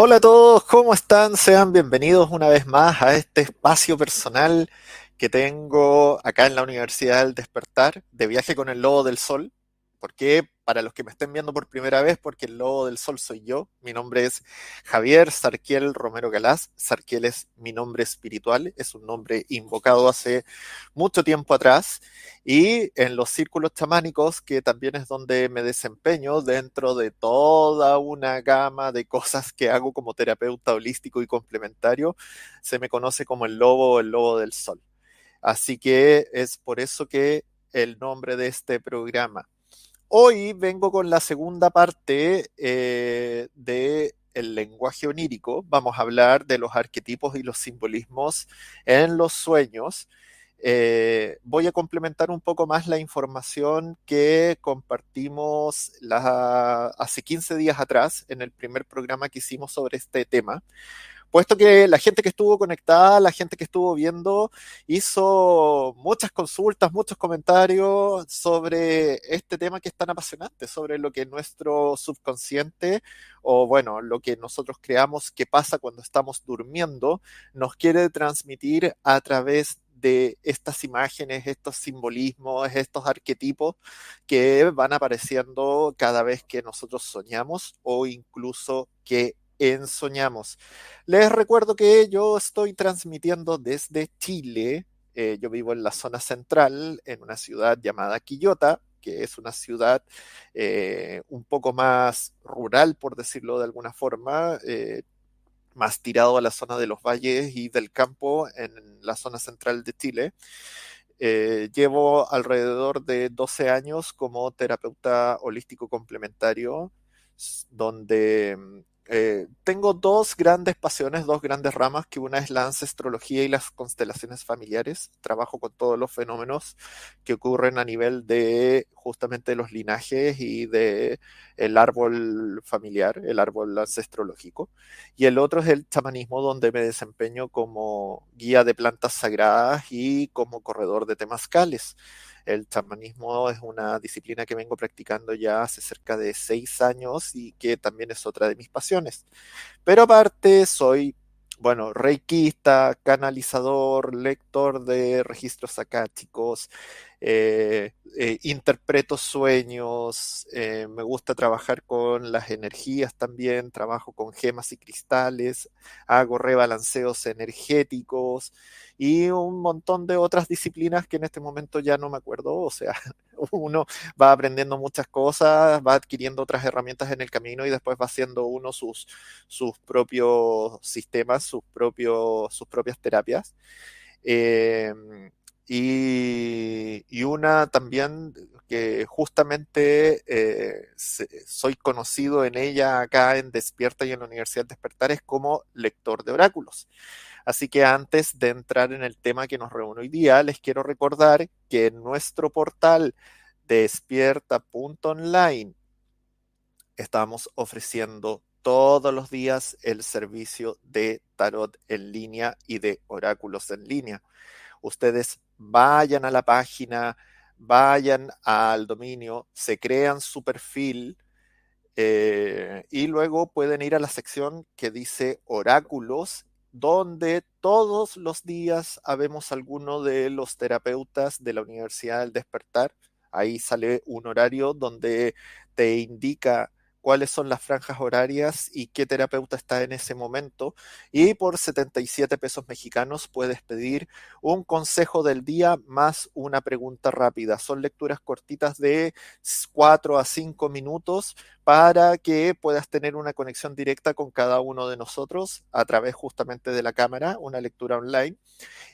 Hola a todos, ¿cómo están? Sean bienvenidos una vez más a este espacio personal que tengo acá en la Universidad del Despertar de viaje con el Lobo del Sol. Porque para los que me estén viendo por primera vez, porque el Lobo del Sol soy yo. Mi nombre es Javier Sarquiel Romero Galás. Sarquiel es mi nombre espiritual, es un nombre invocado hace mucho tiempo atrás. Y en los círculos chamánicos, que también es donde me desempeño dentro de toda una gama de cosas que hago como terapeuta holístico y complementario, se me conoce como el lobo el lobo del sol. Así que es por eso que el nombre de este programa. Hoy vengo con la segunda parte eh, del lenguaje onírico. Vamos a hablar de los arquetipos y los simbolismos en los sueños. Eh, voy a complementar un poco más la información que compartimos hace 15 días atrás en el primer programa que hicimos sobre este tema puesto que la gente que estuvo conectada, la gente que estuvo viendo, hizo muchas consultas, muchos comentarios sobre este tema que es tan apasionante, sobre lo que nuestro subconsciente o bueno, lo que nosotros creamos que pasa cuando estamos durmiendo, nos quiere transmitir a través de estas imágenes, estos simbolismos, estos arquetipos que van apareciendo cada vez que nosotros soñamos o incluso que en Soñamos. Les recuerdo que yo estoy transmitiendo desde Chile. Eh, yo vivo en la zona central, en una ciudad llamada Quillota, que es una ciudad eh, un poco más rural, por decirlo de alguna forma, eh, más tirado a la zona de los valles y del campo en la zona central de Chile. llevo alrededor de 12 años como terapeuta holístico complementario, donde eh, tengo dos grandes pasiones, dos grandes ramas, que una es la ancestrología y las constelaciones familiares. Trabajo con todos los fenómenos que ocurren a nivel de justamente los linajes y de el árbol familiar, el árbol ancestrológico. Y el otro es el chamanismo, donde me desempeño como guía de plantas sagradas y como corredor de temazcales. El chamanismo es una disciplina que vengo practicando ya hace cerca de seis años y que también es otra de mis pasiones. Pero aparte soy, bueno, reikista, canalizador, lector de registros acáticos, eh, eh, interpreto sueños, eh, me gusta trabajar con las energías también, trabajo con gemas y cristales, hago rebalanceos energéticos y un montón de otras disciplinas que en este momento ya no me acuerdo, o sea, uno va aprendiendo muchas cosas, va adquiriendo otras herramientas en el camino y después va haciendo uno sus, sus propios sistemas, sus, propios, sus propias terapias. Y, una también que justamente eh, soy conocido en ella acá en Despierta y en la Universidad Despertar es como lector de oráculos. Así que antes de entrar en el tema que nos reúne hoy día, les quiero recordar que en nuestro portal despierta.online estamos ofreciendo todos los días el servicio de tarot en línea y de oráculos en línea. Ustedes vayan a la página, vayan al dominio, se crean su perfil eh, y luego pueden ir a la sección que dice oráculos, donde todos los días habemos alguno de los terapeutas de la Universidad del Despertar. Ahí sale un horario donde te indica cuáles son las franjas horarias y qué terapeuta está en ese momento. Y por 77 pesos mexicanos puedes pedir un consejo del día más una pregunta rápida. Son lecturas cortitas de 4 a 5 minutos para que puedas tener una conexión directa con cada uno de nosotros a través justamente de la cámara, una lectura online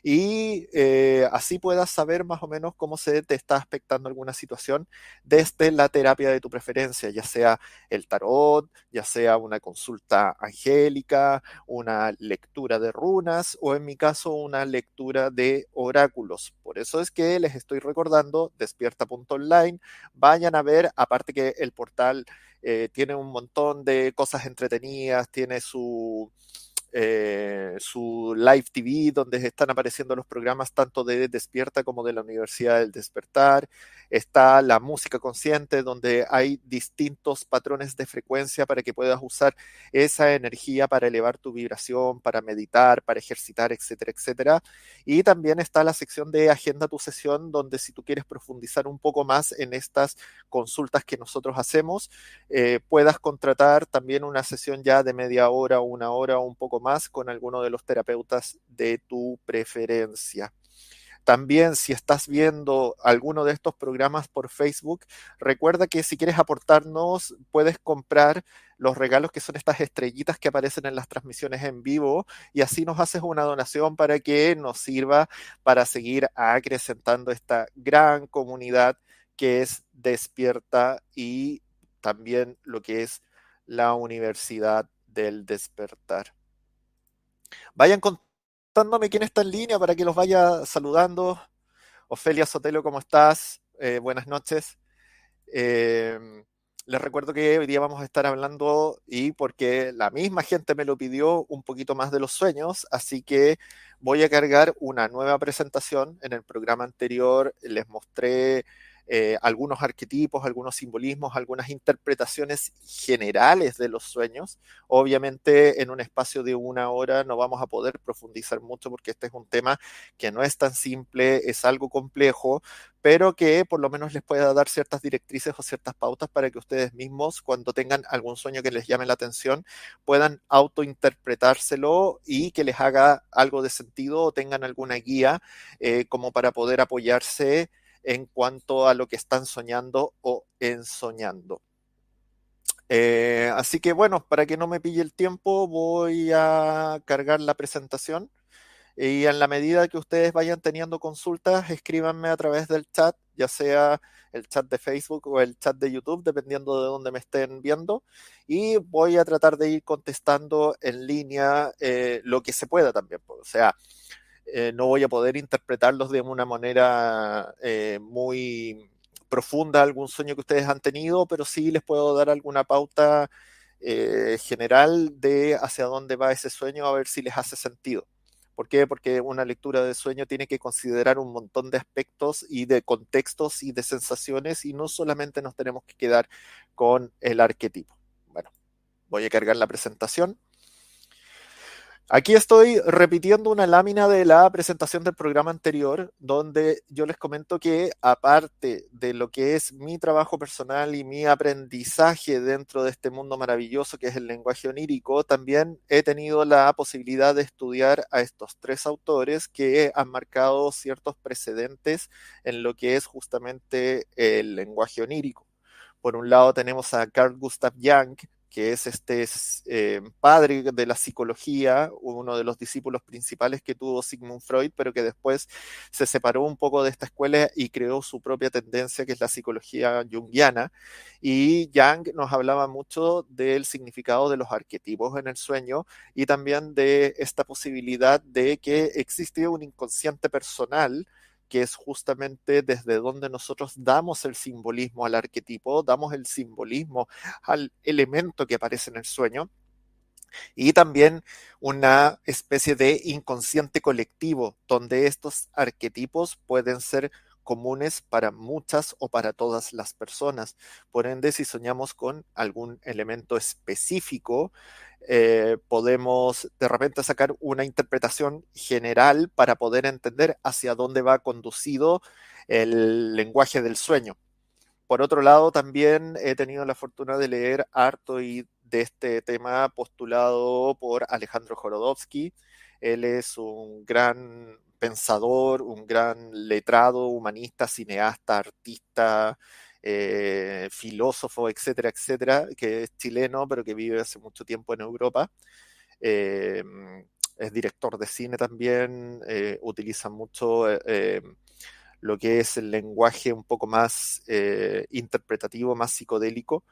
y eh, así puedas saber más o menos cómo se te está aspectando alguna situación desde la terapia de tu preferencia, ya sea el tarot, ya sea una consulta angélica, una lectura de runas o en mi caso una lectura de oráculos. Por eso es que les estoy recordando despierta.online, vayan a ver, aparte que el portal eh, tiene un montón de cosas entretenidas, tiene su eh, su live TV, donde están apareciendo los programas tanto de Despierta como de la Universidad del Despertar. Está la música consciente, donde hay distintos patrones de frecuencia para que puedas usar esa energía para elevar tu vibración, para meditar, para ejercitar, etcétera, etcétera. Y también está la sección de Agenda tu sesión, donde si tú quieres profundizar un poco más en estas consultas que nosotros hacemos, eh, puedas contratar también una sesión ya de media hora, una hora o un poco más con alguno de los terapeutas de tu preferencia. También si estás viendo alguno de estos programas por Facebook, recuerda que si quieres aportarnos, puedes comprar los regalos que son estas estrellitas que aparecen en las transmisiones en vivo y así nos haces una donación para que nos sirva para seguir acrecentando esta gran comunidad que es despierta y también lo que es la Universidad del Despertar. Vayan contándome quién está en línea para que los vaya saludando. Ofelia Sotelo, ¿cómo estás? Eh, buenas noches. Eh, les recuerdo que hoy día vamos a estar hablando y porque la misma gente me lo pidió un poquito más de los sueños, así que voy a cargar una nueva presentación. En el programa anterior les mostré eh, algunos arquetipos, algunos simbolismos, algunas interpretaciones generales de los sueños. Obviamente en un espacio de una hora no vamos a poder profundizar mucho porque este es un tema que no es tan simple, es algo complejo, pero que por lo menos les pueda dar ciertas directrices o ciertas pautas para que ustedes mismos, cuando tengan algún sueño que les llame la atención, puedan autointerpretárselo y que les haga algo de sentido o tengan alguna guía eh, como para poder apoyarse en cuanto a lo que están soñando o ensoñando. Eh, así que bueno, para que no me pille el tiempo, voy a cargar la presentación y en la medida que ustedes vayan teniendo consultas, escríbanme a través del chat, ya sea el chat de Facebook o el chat de YouTube, dependiendo de dónde me estén viendo, y voy a tratar de ir contestando en línea eh, lo que se pueda también. O sea, eh, no voy a poder interpretarlos de una manera eh, muy profunda algún sueño que ustedes han tenido, pero sí les puedo dar alguna pauta eh, general de hacia dónde va ese sueño, a ver si les hace sentido. ¿Por qué? Porque una lectura de sueño tiene que considerar un montón de aspectos y de contextos y de sensaciones y no solamente nos tenemos que quedar con el arquetipo. Bueno, voy a cargar la presentación. Aquí estoy repitiendo una lámina de la presentación del programa anterior, donde yo les comento que aparte de lo que es mi trabajo personal y mi aprendizaje dentro de este mundo maravilloso que es el lenguaje onírico, también he tenido la posibilidad de estudiar a estos tres autores que han marcado ciertos precedentes en lo que es justamente el lenguaje onírico. Por un lado tenemos a Carl Gustav Jung, que es este eh, padre de la psicología, uno de los discípulos principales que tuvo Sigmund Freud, pero que después se separó un poco de esta escuela y creó su propia tendencia, que es la psicología junguiana. Y Jung nos hablaba mucho del significado de los arquetipos en el sueño y también de esta posibilidad de que existe un inconsciente personal que es justamente desde donde nosotros damos el simbolismo al arquetipo, damos el simbolismo al elemento que aparece en el sueño, y también una especie de inconsciente colectivo, donde estos arquetipos pueden ser comunes para muchas o para todas las personas. Por ende, si soñamos con algún elemento específico, eh, podemos de repente sacar una interpretación general para poder entender hacia dónde va conducido el lenguaje del sueño. Por otro lado, también he tenido la fortuna de leer harto y de este tema postulado por Alejandro Jorodowski. Él es un gran pensador, un gran letrado, humanista, cineasta, artista, eh, filósofo, etcétera, etcétera, que es chileno, pero que vive hace mucho tiempo en Europa. Eh, es director de cine también, eh, utiliza mucho lo que es el lenguaje un poco más interpretativo, más psicodélico.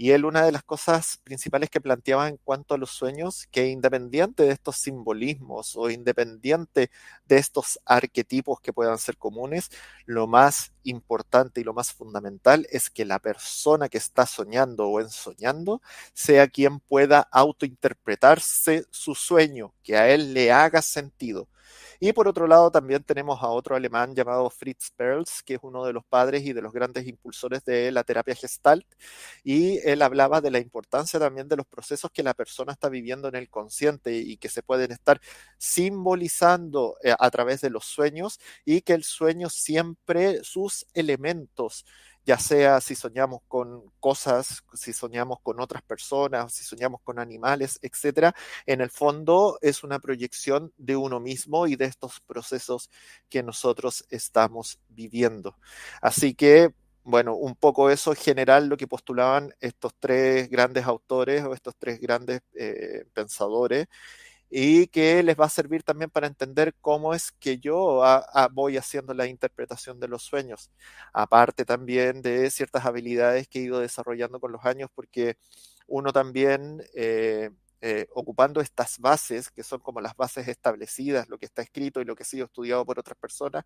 Y él una de las cosas principales que planteaba en cuanto a los sueños, que independiente de estos simbolismos o independiente de estos arquetipos que puedan ser comunes, lo más importante y lo más fundamental es que la persona que está soñando o ensoñando sea quien pueda autointerpretarse su sueño, que a él le haga sentido y por otro lado, también tenemos a otro alemán llamado Fritz Perls, que es uno de los padres y de los grandes impulsores de la terapia gestalt. Y él hablaba de la importancia también de los procesos que la persona está viviendo en el consciente y que se pueden estar simbolizando eh, a través de los sueños y que el sueño siempre, sus elementos, ya sea si soñamos con cosas, si soñamos con otras personas, si soñamos con animales, etcétera, en el fondo es una proyección de uno mismo y de estos procesos que nosotros estamos viviendo. Así que bueno, un poco eso en general lo que postulaban estos tres grandes autores o estos tres grandes eh, pensadores y que les va a servir también para entender cómo es que yo voy haciendo la interpretación de los sueños, aparte también de ciertas habilidades que he ido desarrollando con los años, porque uno también, eh, eh, ocupando estas bases, que son como las bases establecidas, lo que está escrito y lo que ha sido estudiado por otras personas,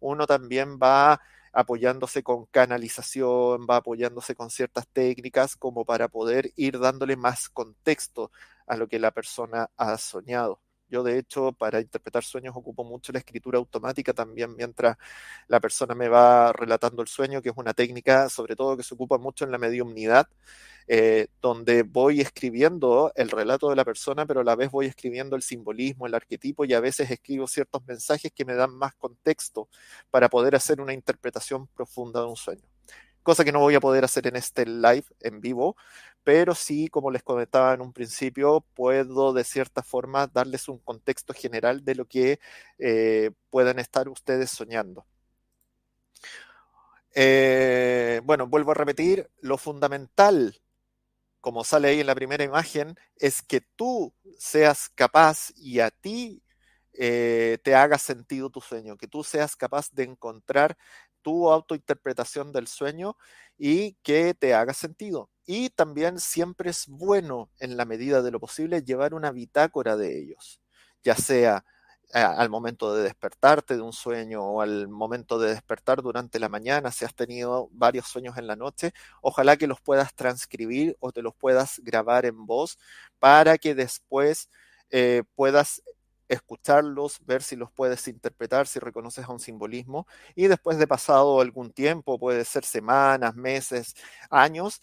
uno también va apoyándose con canalización, va apoyándose con ciertas técnicas como para poder ir dándole más contexto a lo que la persona ha soñado. Yo, de hecho, para interpretar sueños ocupo mucho la escritura automática también mientras la persona me va relatando el sueño, que es una técnica sobre todo que se ocupa mucho en la mediumnidad, eh, donde voy escribiendo el relato de la persona, pero a la vez voy escribiendo el simbolismo, el arquetipo y a veces escribo ciertos mensajes que me dan más contexto para poder hacer una interpretación profunda de un sueño cosa que no voy a poder hacer en este live en vivo, pero sí, como les comentaba en un principio, puedo de cierta forma darles un contexto general de lo que eh, puedan estar ustedes soñando. Eh, bueno, vuelvo a repetir, lo fundamental, como sale ahí en la primera imagen, es que tú seas capaz y a ti eh, te haga sentido tu sueño, que tú seas capaz de encontrar tu autointerpretación del sueño y que te haga sentido. Y también siempre es bueno, en la medida de lo posible, llevar una bitácora de ellos, ya sea eh, al momento de despertarte de un sueño o al momento de despertar durante la mañana, si has tenido varios sueños en la noche, ojalá que los puedas transcribir o te los puedas grabar en voz para que después eh, puedas escucharlos, ver si los puedes interpretar, si reconoces a un simbolismo, y después de pasado algún tiempo, puede ser semanas, meses, años,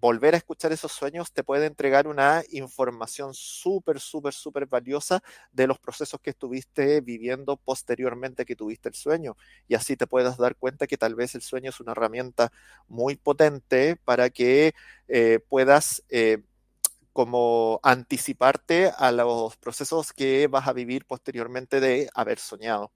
volver a escuchar esos sueños te puede entregar una información súper, súper, súper valiosa de los procesos que estuviste viviendo posteriormente que tuviste el sueño. Y así te puedas dar cuenta que tal vez el sueño es una herramienta muy potente para que eh, puedas eh, como anticiparte a los procesos que vas a vivir posteriormente de haber soñado.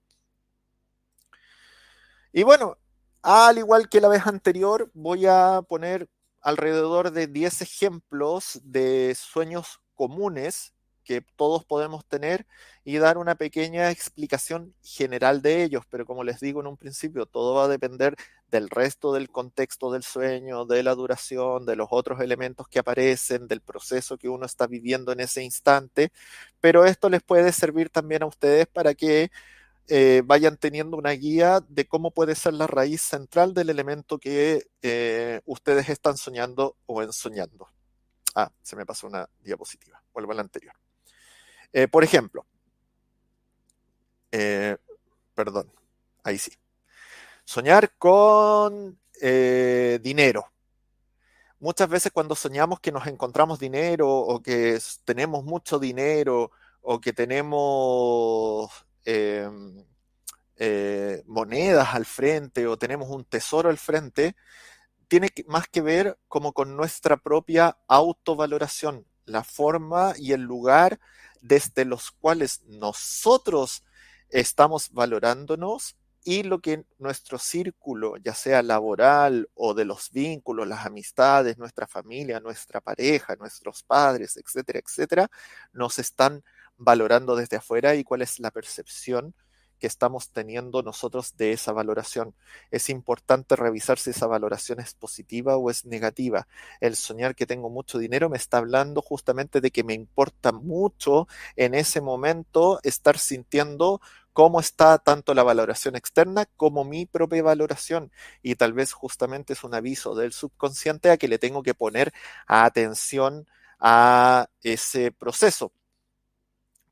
Y bueno, al igual que la vez anterior, voy a poner alrededor de 10 ejemplos de sueños comunes que todos podemos tener y dar una pequeña explicación general de ellos. Pero como les digo en un principio, todo va a depender del resto del contexto del sueño, de la duración, de los otros elementos que aparecen, del proceso que uno está viviendo en ese instante. Pero esto les puede servir también a ustedes para que eh, vayan teniendo una guía de cómo puede ser la raíz central del elemento que eh, ustedes están soñando o ensoñando. Ah, se me pasó una diapositiva. Vuelvo a la anterior. Eh, por ejemplo, perdón, ahí sí. Soñar con dinero. Muchas veces cuando soñamos que nos encontramos dinero o que tenemos mucho dinero o que tenemos Em, eh, monedas al frente o tenemos un tesoro al frente, tiene más que ver como con nuestra propia autovaloración, la forma y el lugar desde los cuales nosotros estamos valorándonos y lo que nuestro círculo, ya sea laboral o de los vínculos, las amistades, nuestra familia, nuestra pareja, nuestros padres, etcétera, etcétera, nos están valorando desde afuera y cuál es la percepción que estamos teniendo nosotros de esa valoración. Es importante revisar si esa valoración es positiva o es negativa. El soñar que tengo mucho dinero me está hablando justamente de que me importa mucho en ese momento estar sintiendo cómo está tanto la valoración externa como mi propia valoración. Y tal vez justamente es un aviso del subconsciente a que le tengo que poner atención a ese proceso.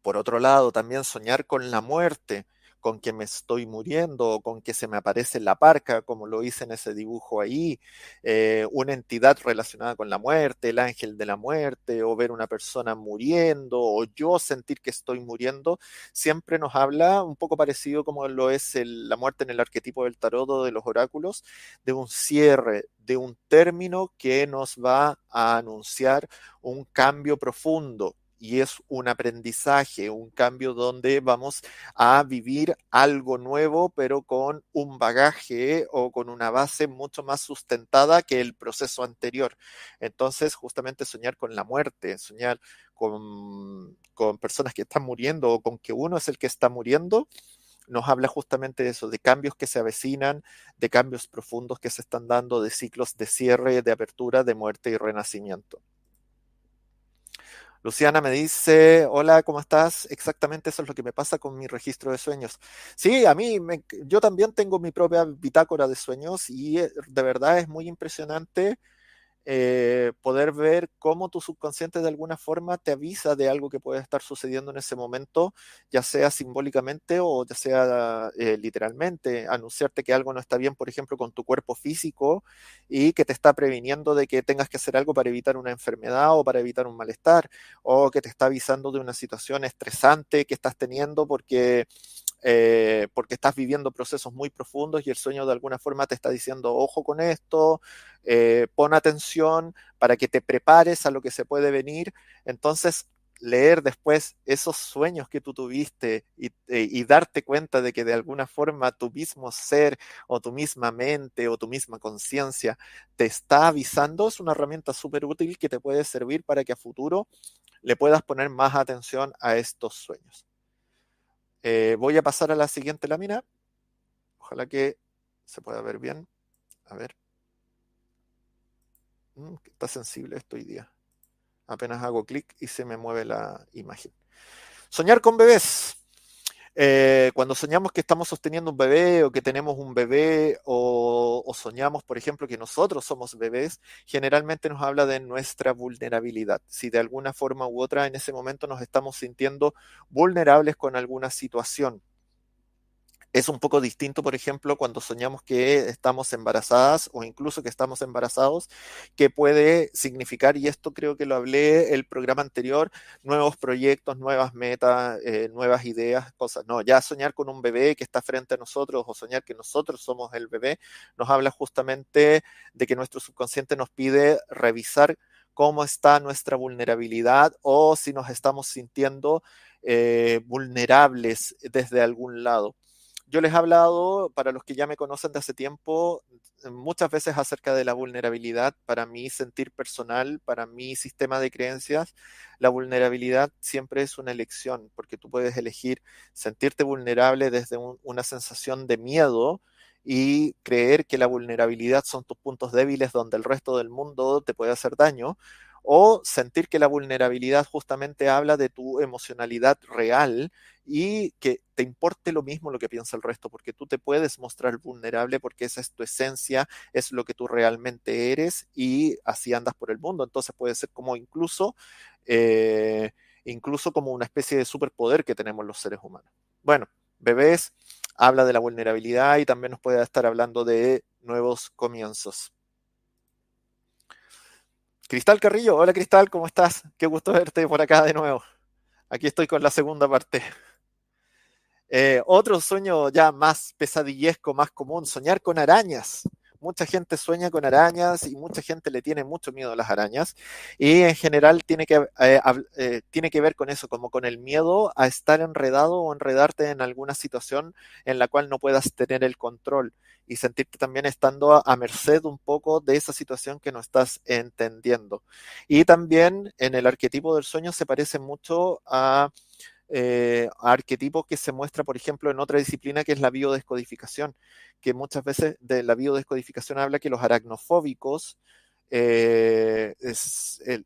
Por otro lado, también soñar con la muerte, con que me estoy muriendo o con que se me aparece la parca, como lo hice en ese dibujo ahí, eh, una entidad relacionada con la muerte, el ángel de la muerte, o ver una persona muriendo, o yo sentir que estoy muriendo, siempre nos habla un poco parecido como lo es la muerte en el arquetipo del tarot o de los oráculos, de un cierre, de un término que nos va a anunciar un cambio profundo y es un aprendizaje, un cambio donde vamos a vivir algo nuevo, pero con un bagaje o con una base mucho más sustentada que el proceso anterior. Entonces, justamente soñar con la muerte, soñar con, personas que están muriendo o con que uno es el que está muriendo, nos habla justamente de eso, de cambios que se avecinan, de cambios profundos que se están dando, de ciclos de cierre, de apertura, de muerte y renacimiento. Luciana me dice, hola, ¿cómo estás? Exactamente eso es lo que me pasa con mi registro de sueños. Sí, a mí, yo también tengo mi propia bitácora de sueños y eh, de verdad es muy impresionante eh, poder ver cómo tu subconsciente de alguna forma te avisa de algo que puede estar sucediendo en ese momento, ya sea simbólicamente o ya sea eh, literalmente, anunciarte que algo no está bien, por ejemplo, con tu cuerpo físico y que te está previniendo de que tengas que hacer algo para evitar una enfermedad o para evitar un malestar, o que te está avisando de una situación estresante que estás teniendo porque eh, porque estás viviendo procesos muy profundos y el sueño de alguna forma te está diciendo, ojo con esto, eh, pon atención para que te prepares a lo que se puede venir. Entonces, leer después esos sueños que tú tuviste y, eh, y, darte cuenta de que de alguna forma tu mismo ser o tu misma mente o tu misma conciencia te está avisando es una herramienta súper útil que te puede servir para que a futuro le puedas poner más atención a estos sueños. Eh, voy a pasar a la siguiente lámina. Ojalá que se pueda ver bien. A ver. Mm, está sensible esto hoy día. Apenas hago clic y se me mueve la imagen. Soñar con bebés. Eh, cuando soñamos que estamos sosteniendo un bebé o que tenemos un bebé o, soñamos, por ejemplo, que nosotros somos bebés, generalmente nos habla de nuestra vulnerabilidad. Si de alguna forma u otra en ese momento nos estamos sintiendo vulnerables con alguna situación. Es un poco distinto, por ejemplo, cuando soñamos que estamos embarazadas o incluso que estamos embarazados, que puede significar, y esto creo que lo hablé el programa anterior, nuevos proyectos, nuevas metas, eh, nuevas ideas, cosas. No, ya soñar con un bebé que está frente a nosotros o soñar que nosotros somos el bebé, nos habla justamente de que nuestro subconsciente nos pide revisar cómo está nuestra vulnerabilidad o si nos estamos sintiendo eh, vulnerables desde algún lado. Yo les he hablado, para los que ya me conocen de hace tiempo, muchas veces acerca de la vulnerabilidad. Para mi sentir personal, para mi sistema de creencias, la vulnerabilidad siempre es una elección, porque tú puedes elegir sentirte vulnerable desde una sensación de miedo y creer que la vulnerabilidad son tus puntos débiles donde el resto del mundo te puede hacer daño, o sentir que la vulnerabilidad justamente habla de tu emocionalidad real y que te importe lo mismo lo que piensa el resto, porque tú te puedes mostrar vulnerable porque esa es tu esencia, es lo que tú realmente eres y así andas por el mundo. Entonces puede ser como incluso, eh, incluso como una especie de superpoder que tenemos los seres humanos. Bueno, bebés habla de la vulnerabilidad y también nos puede estar hablando de nuevos comienzos. Cristal Carrillo, hola Cristal, ¿cómo estás? Qué gusto verte por acá de nuevo. Aquí estoy con la segunda parte. Eh, otro sueño ya más pesadillesco, más común, soñar con arañas mucha gente sueña con arañas y mucha gente le tiene mucho miedo a las arañas. Y en general tiene que, eh, eh, tiene que ver con eso, como con el miedo a estar enredado o enredarte en alguna situación en la cual no puedas tener el control y sentirte también estando a, a merced un poco de esa situación que no estás entendiendo. Y también en el arquetipo del sueño se parece mucho a eh, arquetipos que se muestra, por ejemplo, en otra disciplina que es la biodescodificación, que muchas veces de la biodescodificación habla que los aracnofóbicos, eh,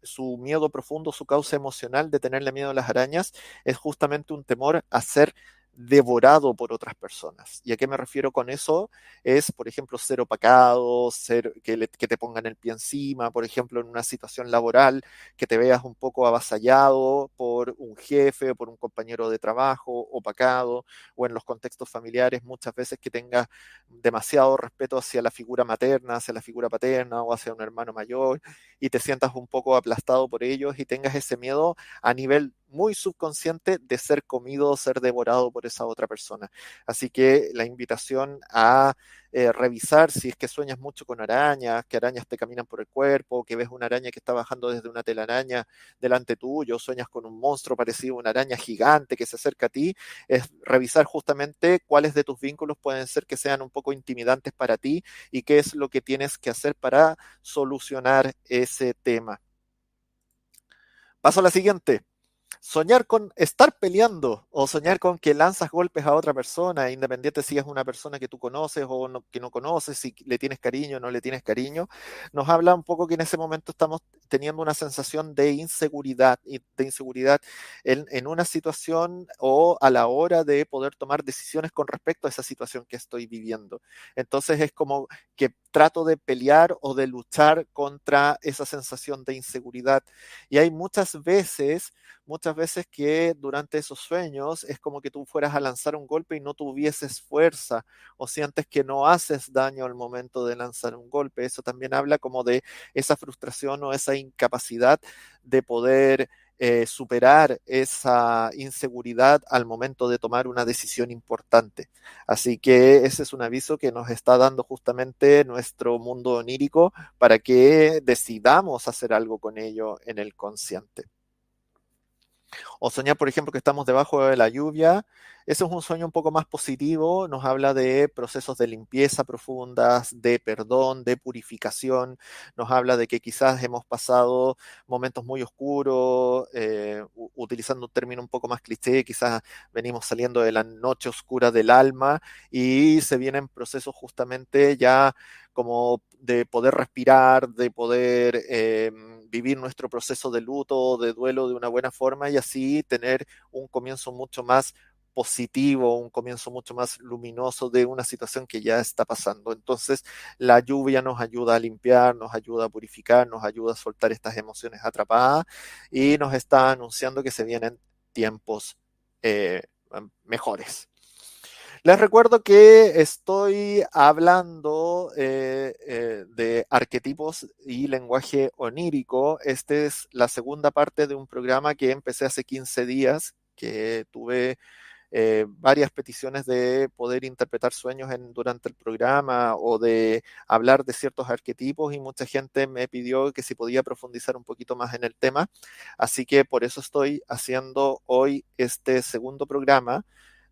su miedo profundo, su causa emocional de tenerle miedo a las arañas, es justamente un temor a ser devorado por otras personas. ¿Y a qué me refiero con eso? Es, por ejemplo, ser opacado, ser, que, te pongan el pie encima, por ejemplo, en una situación laboral, que te veas un poco avasallado por un jefe por un compañero de trabajo, opacado, o en los contextos familiares, muchas veces que tengas demasiado respeto hacia la figura materna, hacia la figura paterna o hacia un hermano mayor, y te sientas un poco aplastado por ellos y tengas ese miedo a nivel muy subconsciente de ser comido o ser devorado por esa otra persona. Así que la invitación a eh, revisar si es que sueñas mucho con arañas, que arañas te caminan por el cuerpo, que ves una araña que está bajando desde una telaraña delante tuyo, sueñas con un monstruo parecido a una araña gigante que se acerca a ti, es revisar justamente cuáles de tus vínculos pueden ser que sean un poco intimidantes para ti y qué es lo que tienes que hacer para solucionar ese tema. Paso a la siguiente soñar con estar peleando o soñar con que lanzas golpes a otra persona, independiente si es una persona que tú conoces o que no conoces, si le tienes cariño o no le tienes cariño, nos habla un poco que en ese momento estamos teniendo una sensación de inseguridad, de inseguridad en, en una situación o a la hora de poder tomar decisiones con respecto a esa situación que estoy viviendo. Entonces es como que trato de pelear o de luchar contra esa sensación de inseguridad. Y hay muchas veces muchas veces que durante esos sueños es como que tú fueras a lanzar un golpe y no tuvieses fuerza o sientes que no haces daño al momento de lanzar un golpe. Eso también habla como de esa frustración o esa incapacidad de poder eh, superar esa inseguridad al momento de tomar una decisión importante. Así que ese es un aviso que nos está dando justamente nuestro mundo onírico para que decidamos hacer algo con ello en el consciente. O soñar, por ejemplo, que estamos debajo de la lluvia. Ese es un sueño un poco más positivo, nos habla de procesos de limpieza profundas, de perdón, de purificación, nos habla de que quizás hemos pasado momentos muy oscuros, eh, utilizando un término un poco más cliché, quizás venimos saliendo de la noche oscura del alma y se vienen procesos justamente ya como de poder respirar, de poder eh, vivir nuestro proceso de luto, de duelo de una buena forma y así tener un comienzo mucho más positivo, un comienzo mucho más luminoso de una situación que ya está pasando. Entonces, la lluvia nos ayuda a limpiar, nos ayuda a purificar, nos ayuda a soltar estas emociones atrapadas y nos está anunciando que se vienen tiempos eh, mejores. Les recuerdo que estoy hablando eh, eh, de arquetipos y lenguaje onírico. Esta es la segunda parte de un programa que empecé hace 15 días, que tuve eh, varias peticiones de poder interpretar sueños durante el programa o de hablar de ciertos arquetipos y mucha gente me pidió que si podía profundizar un poquito más en el tema. Así que por eso estoy haciendo hoy este segundo programa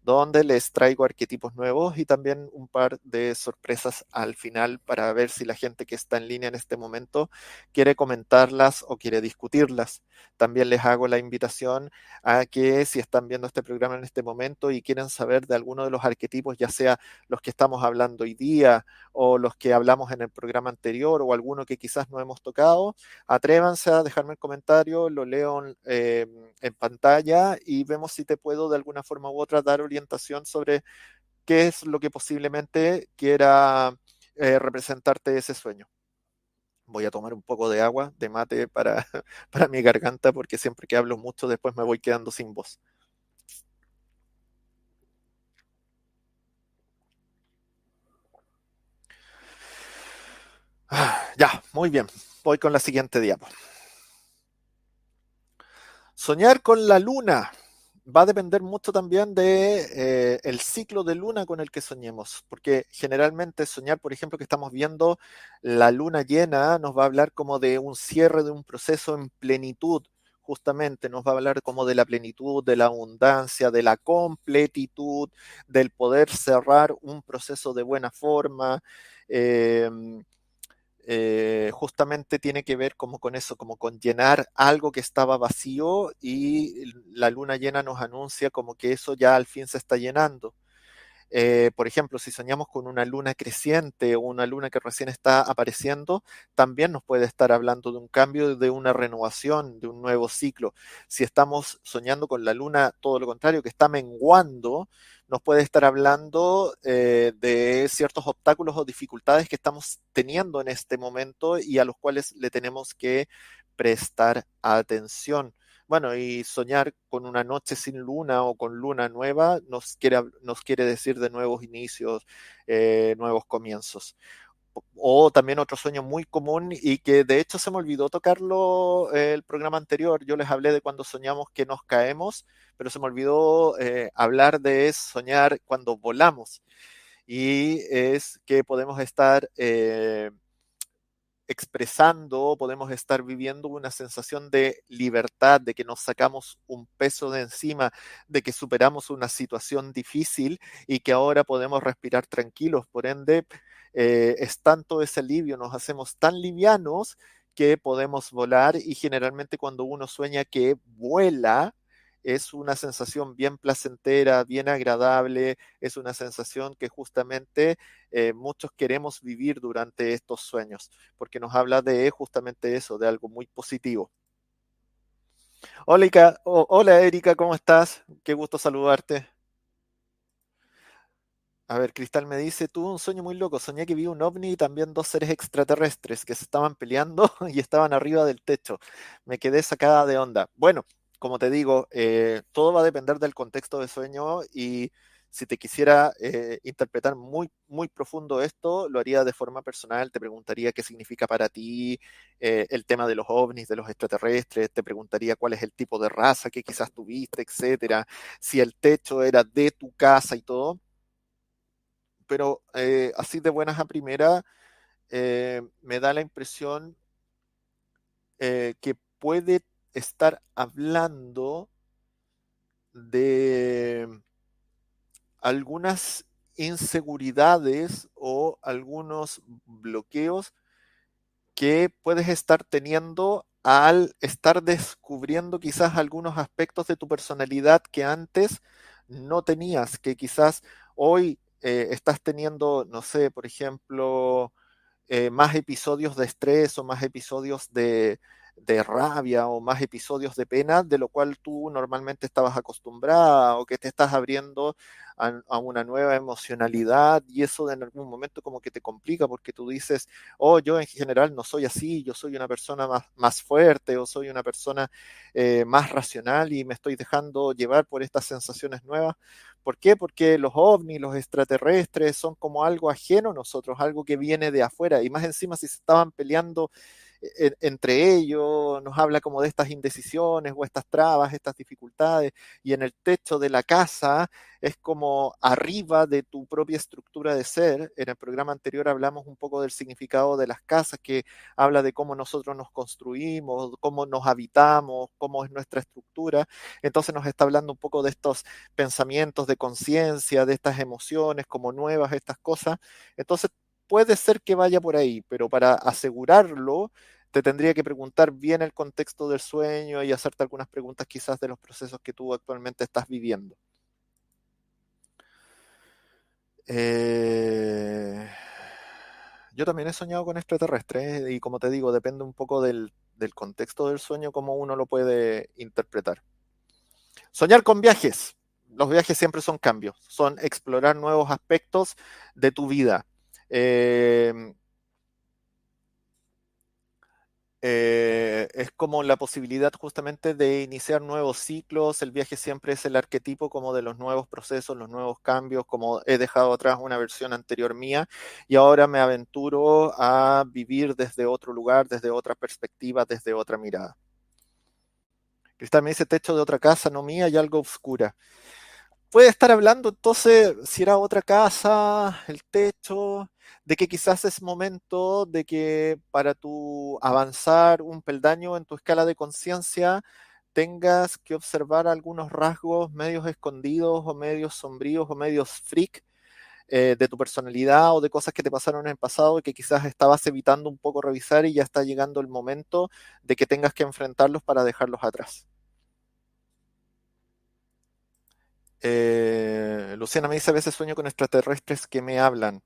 donde les traigo arquetipos nuevos y también un par de sorpresas al final para ver si la gente que está en línea en este momento quiere comentarlas o quiere discutirlas. También les hago la invitación a que si están viendo este programa en este momento y quieren saber de alguno de los arquetipos, ya sea los que estamos hablando hoy día o los que hablamos en el programa anterior o alguno que quizás no hemos tocado, atrévanse a dejarme el comentario, lo leo eh, en pantalla y vemos si te puedo de alguna forma u otra dar sobre qué es lo que posiblemente quiera eh, representarte ese sueño. Voy a tomar un poco de agua, de mate para, para mi garganta, porque siempre que hablo mucho después me voy quedando sin voz. Ya, muy bien. Voy con la siguiente diapo. Soñar con la luna va a depender mucho también de eh, el ciclo de luna con el que soñemos, porque generalmente soñar, por ejemplo, que estamos viendo la luna llena, nos va a hablar como de un cierre de un proceso en plenitud, justamente nos va a hablar como de la plenitud, de la abundancia, de la completitud, del poder cerrar un proceso de buena forma. Eh, eh, justamente tiene que ver como con eso, como con llenar algo que estaba vacío y la luna llena nos anuncia como que eso ya al fin se está llenando. Eh, por ejemplo, si soñamos con una luna creciente o una luna que recién está apareciendo, también nos puede estar hablando de un cambio, de una renovación, de un nuevo ciclo. Si estamos soñando con la luna, todo lo contrario, que está menguando, nos puede estar hablando eh, de ciertos obstáculos o dificultades que estamos teniendo en este momento y a los cuales le tenemos que prestar atención. Bueno, y soñar con una noche sin luna o con luna nueva nos quiere, nos quiere decir de nuevos inicios, eh, nuevos comienzos. O también otro sueño muy común y que de hecho se me olvidó tocarlo eh, el programa anterior. Yo les hablé de cuando soñamos que nos caemos, pero se me olvidó eh, hablar de soñar cuando volamos. Y es que podemos estar expresando, podemos estar viviendo una sensación de libertad, de que nos sacamos un peso de encima, de que superamos una situación difícil y que ahora podemos respirar tranquilos. Por ende, eh, es tanto ese alivio, nos hacemos tan livianos que podemos volar y generalmente cuando uno sueña que vuela, es una sensación bien placentera, bien agradable, es una sensación que justamente eh, muchos queremos vivir durante estos sueños, porque nos habla de justamente eso, de algo muy positivo. Hola, hola Erika, ¿cómo estás? Qué gusto saludarte. A ver, Cristal me dice, tuve un sueño muy loco, soñé que vi un ovni y también dos seres extraterrestres que se estaban peleando y estaban arriba del techo. Me quedé sacada de onda. Bueno, como te digo, eh, todo va a depender del contexto de sueño y si te quisiera eh, interpretar muy, muy profundo esto, lo haría de forma personal, te preguntaría qué significa para ti eh, el tema de los ovnis, de los extraterrestres, te preguntaría cuál es el tipo de raza que quizás tuviste, etcétera, si el techo era de tu casa y todo. Pero así de buenas a primera, me da la impresión que puede estar hablando de algunas inseguridades o algunos bloqueos que puedes estar teniendo al estar descubriendo quizás algunos aspectos de tu personalidad que antes no tenías, que quizás hoy eh, estás teniendo, no sé, por ejemplo, eh, más episodios de estrés o más episodios de, de rabia o más episodios de pena de lo cual tú normalmente estabas acostumbrada o que te estás abriendo a, una nueva emocionalidad y eso en algún momento como que te complica porque tú dices, oh, yo en general no soy así, yo soy una persona más, más fuerte o soy una persona eh, más racional y me estoy dejando llevar por estas sensaciones nuevas. ¿Por qué? Porque los ovnis, los extraterrestres son como algo ajeno a nosotros, algo que viene de afuera y más encima si se estaban peleando entre ellos, nos habla como de estas indecisiones o estas trabas, estas dificultades, y en el techo de la casa es como arriba de tu propia estructura de ser. En el programa anterior hablamos un poco del significado de las casas, que habla de cómo nosotros nos construimos, cómo nos habitamos, cómo es nuestra estructura. Entonces nos está hablando un poco de estos pensamientos de conciencia, de estas emociones como nuevas, estas cosas. Entonces puede ser que vaya por ahí, pero para asegurarlo, te tendría que preguntar bien el contexto del sueño y hacerte algunas preguntas quizás de los procesos que tú actualmente estás viviendo. Eh, yo también he soñado con extraterrestres y como te digo, depende un poco del, contexto del sueño, cómo uno lo puede interpretar. Soñar con viajes. Los viajes siempre son cambios, son explorar nuevos aspectos de tu vida. Eh, eh, es como la posibilidad justamente de iniciar nuevos ciclos. El viaje siempre es el arquetipo como de los nuevos procesos, los nuevos cambios, como he dejado atrás una versión anterior mía y ahora me aventuro a vivir desde otro lugar, desde otra perspectiva, desde otra mirada. Cristal me dice techo de otra casa, no mía, y algo oscura. Puede estar hablando entonces si era otra casa, el techo, de que quizás es momento de que para tu avanzar un peldaño en tu escala de conciencia tengas que observar algunos rasgos medios escondidos o medios sombríos o medios freak eh, de tu personalidad o de cosas que te pasaron en el pasado y que quizás estabas evitando un poco revisar y ya está llegando el momento de que tengas que enfrentarlos para dejarlos atrás. Eh, Luciana me dice a veces sueño con extraterrestres que me hablan.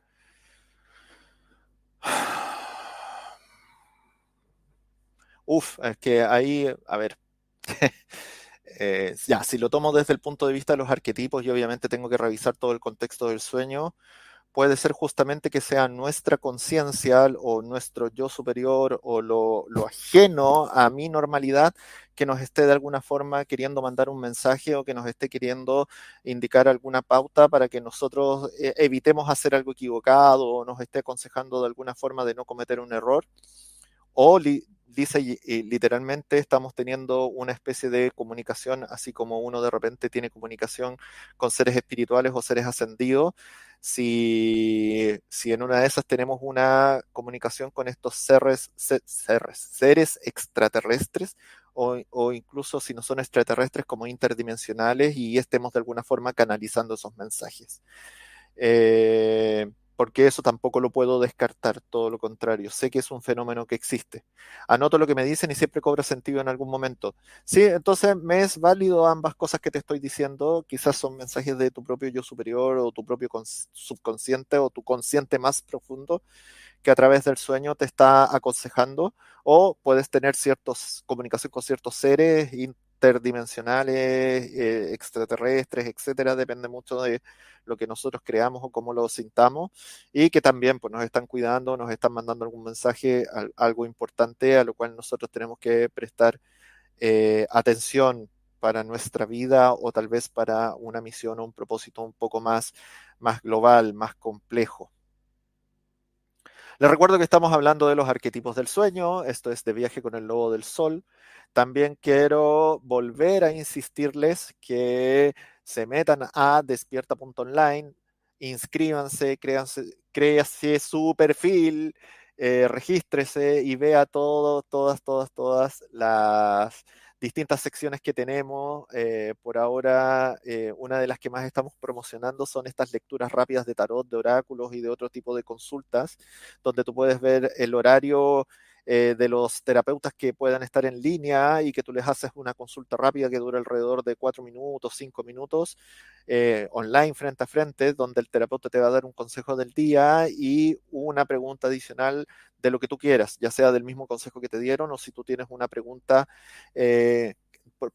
Uf, es que ahí, a ver, eh, ya, si lo tomo desde el punto de vista de los arquetipos, yo obviamente tengo que revisar todo el contexto del sueño. Puede ser justamente que sea nuestra conciencia o nuestro yo superior o lo, ajeno a mi normalidad que nos esté de alguna forma queriendo mandar un mensaje o que nos esté queriendo indicar alguna pauta para que nosotros eh, evitemos hacer algo equivocado o nos esté aconsejando de alguna forma de no cometer un error. O dice literalmente estamos teniendo una especie de comunicación, así como uno de repente tiene comunicación con seres espirituales o seres ascendidos. Si, si en una de esas tenemos una comunicación con estos seres, seres extraterrestres, o, o, incluso si no son extraterrestres como interdimensionales y estemos de alguna forma canalizando esos mensajes. Eh, porque eso tampoco lo puedo descartar, todo lo contrario, sé que es un fenómeno que existe. Anoto lo que me dicen y siempre cobra sentido en algún momento. Sí, entonces me es válido ambas cosas que te estoy diciendo, quizás son mensajes de tu propio yo superior o tu propio subconsciente o tu consciente más profundo que a través del sueño te está aconsejando o puedes tener ciertos comunicación con ciertos seres interdimensionales, eh, extraterrestres, etcétera, depende mucho de lo que nosotros creamos o cómo lo sintamos, y que también pues, nos están cuidando, nos están mandando algún mensaje, algo importante a lo cual nosotros tenemos que prestar eh, atención para nuestra vida o tal vez para una misión o un propósito un poco más, más global, más complejo. Les recuerdo que estamos hablando de los arquetipos del sueño, esto es de viaje con el lobo del sol. También quiero volver a insistirles que se metan a despierta.online, inscríbanse, créanse, créanse su perfil, eh, regístrese y vea todo, todas, todas, todas las distintas secciones que tenemos. Eh, por ahora, eh, una de las que más estamos promocionando son estas lecturas rápidas de tarot, de oráculos y de otro tipo de consultas, donde tú puedes ver el horario eh, de los terapeutas que puedan estar en línea y que tú les haces una consulta rápida que dura alrededor de cuatro minutos, cinco minutos, eh, online, frente a frente, donde el terapeuta te va a dar un consejo del día y una pregunta adicional de lo que tú quieras, ya sea del mismo consejo que te dieron o si tú tienes una pregunta eh,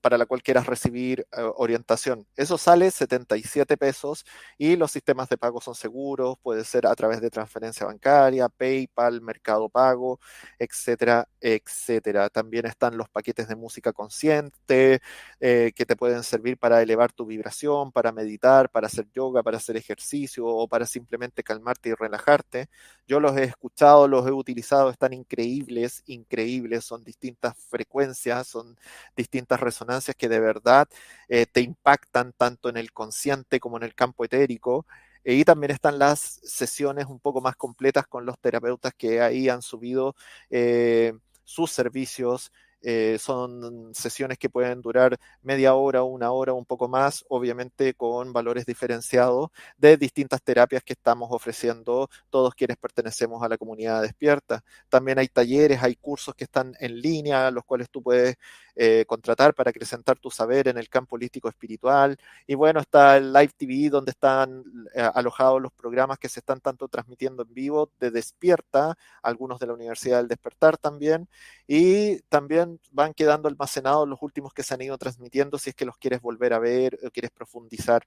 para la cual quieras recibir eh, orientación. Eso sale 77 pesos y los sistemas de pago son seguros, puede ser a través de transferencia bancaria, PayPal, Mercado Pago, etcétera, etcétera. También están los paquetes de música consciente eh, que te pueden servir para elevar tu vibración, para meditar, para hacer yoga, para hacer ejercicio o para simplemente calmarte y relajarte. Yo los he escuchado, los he utilizado, están increíbles, increíbles, son distintas frecuencias, son distintas resonancias que de verdad eh, te impactan tanto en el consciente como en el campo etérico. Y también están las sesiones un poco más completas con los terapeutas que ahí han subido eh, sus servicios eh, son sesiones que pueden durar media hora, una hora, un poco más, obviamente con valores diferenciados de distintas terapias que estamos ofreciendo todos quienes pertenecemos a la comunidad despierta. También hay talleres, hay cursos que están en línea, los cuales tú puedes eh, contratar para acrecentar tu saber en el campo holístico espiritual. Y bueno, está el Live TV, donde están eh, alojados los programas que se están tanto transmitiendo en vivo de Despierta, algunos de la Universidad del Despertar también, y también van quedando almacenados los últimos que se han ido transmitiendo si es que los quieres volver a ver o quieres profundizar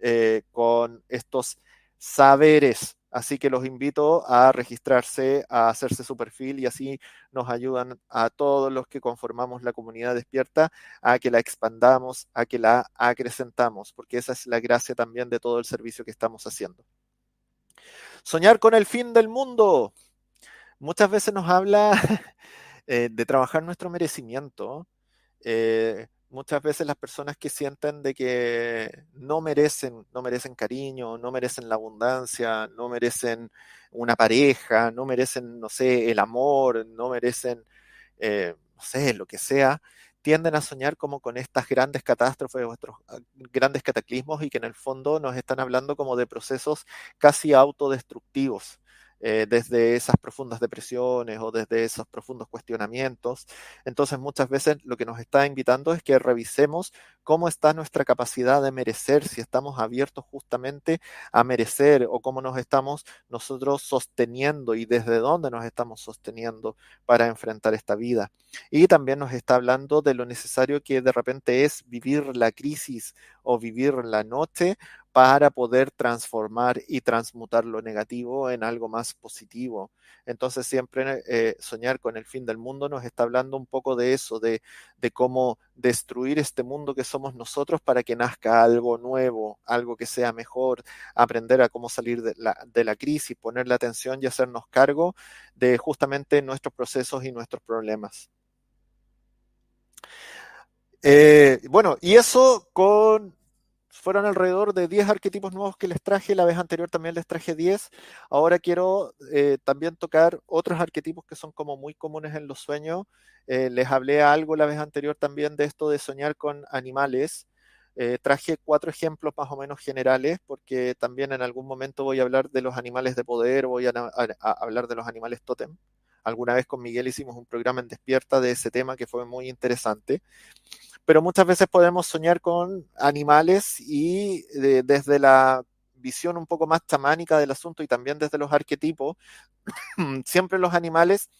eh, con estos saberes. Así que los invito a registrarse, a hacerse su perfil y así nos ayudan a todos los que conformamos la comunidad despierta a que la expandamos, a que la acrecentamos, porque esa es la gracia también de todo el servicio que estamos haciendo. Soñar con el fin del mundo. Muchas veces nos habla Eh, de trabajar nuestro merecimiento, eh, muchas veces las personas que sienten de que no merecen, no merecen cariño, no merecen la abundancia, no merecen una pareja, no merecen, no sé, el amor, no merecen, eh, no sé, lo que sea, tienden a soñar como con estas grandes catástrofes, nuestros ah, grandes cataclismos y que en el fondo nos están hablando como de procesos casi autodestructivos. Eh, desde esas profundas depresiones o desde esos profundos cuestionamientos. Entonces muchas veces lo que nos está invitando es que revisemos cómo está nuestra capacidad de merecer, si estamos abiertos justamente a merecer o cómo nos estamos nosotros sosteniendo y desde dónde nos estamos sosteniendo para enfrentar esta vida. Y también nos está hablando de lo necesario que de repente es vivir la crisis o vivir la noche para poder transformar y transmutar lo negativo en algo más positivo. Entonces siempre eh, soñar con el fin del mundo nos está hablando un poco de eso, de, cómo destruir este mundo que somos nosotros para que nazca algo nuevo, algo que sea mejor, aprender a cómo salir de la, de la crisis, ponerle atención y hacernos cargo de justamente nuestros procesos y nuestros problemas. Eh, bueno, y eso con fueron alrededor de 10 arquetipos nuevos que les traje, la vez anterior también les traje 10. Ahora quiero eh, también tocar otros arquetipos que son como muy comunes en los sueños. Eh, les hablé algo la vez anterior también de esto de soñar con animales. Eh, traje cuatro ejemplos más o menos generales porque también en algún momento voy a hablar de los animales de poder, voy a, a hablar de los animales totem. Alguna vez con Miguel hicimos un programa en Despierta de ese tema que fue muy interesante pero muchas veces podemos soñar con animales y desde la visión un poco más chamánica del asunto y también desde los arquetipos, siempre los animales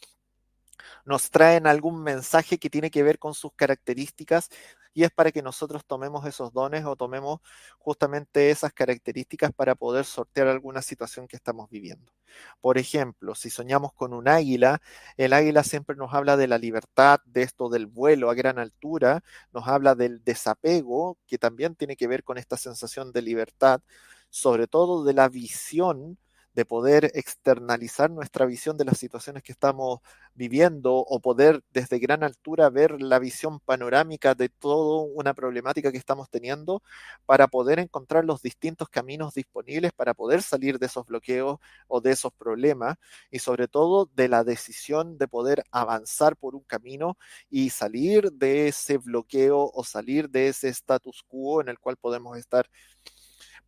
nos traen algún mensaje que tiene que ver con sus características y es para que nosotros tomemos esos dones o tomemos justamente esas características para poder sortear alguna situación que estamos viviendo. Por ejemplo, si soñamos con un águila, el águila siempre nos habla de la libertad, de esto del vuelo a gran altura, nos habla del desapego, que también tiene que ver con esta sensación de libertad, sobre todo de la visión de poder externalizar nuestra visión de las situaciones que estamos viviendo o poder desde gran altura ver la visión panorámica de toda una problemática que estamos teniendo para poder encontrar los distintos caminos disponibles para poder salir de esos bloqueos o de esos problemas y sobre todo de la decisión de poder avanzar por un camino y salir de ese bloqueo o salir de ese status quo en el cual podemos estar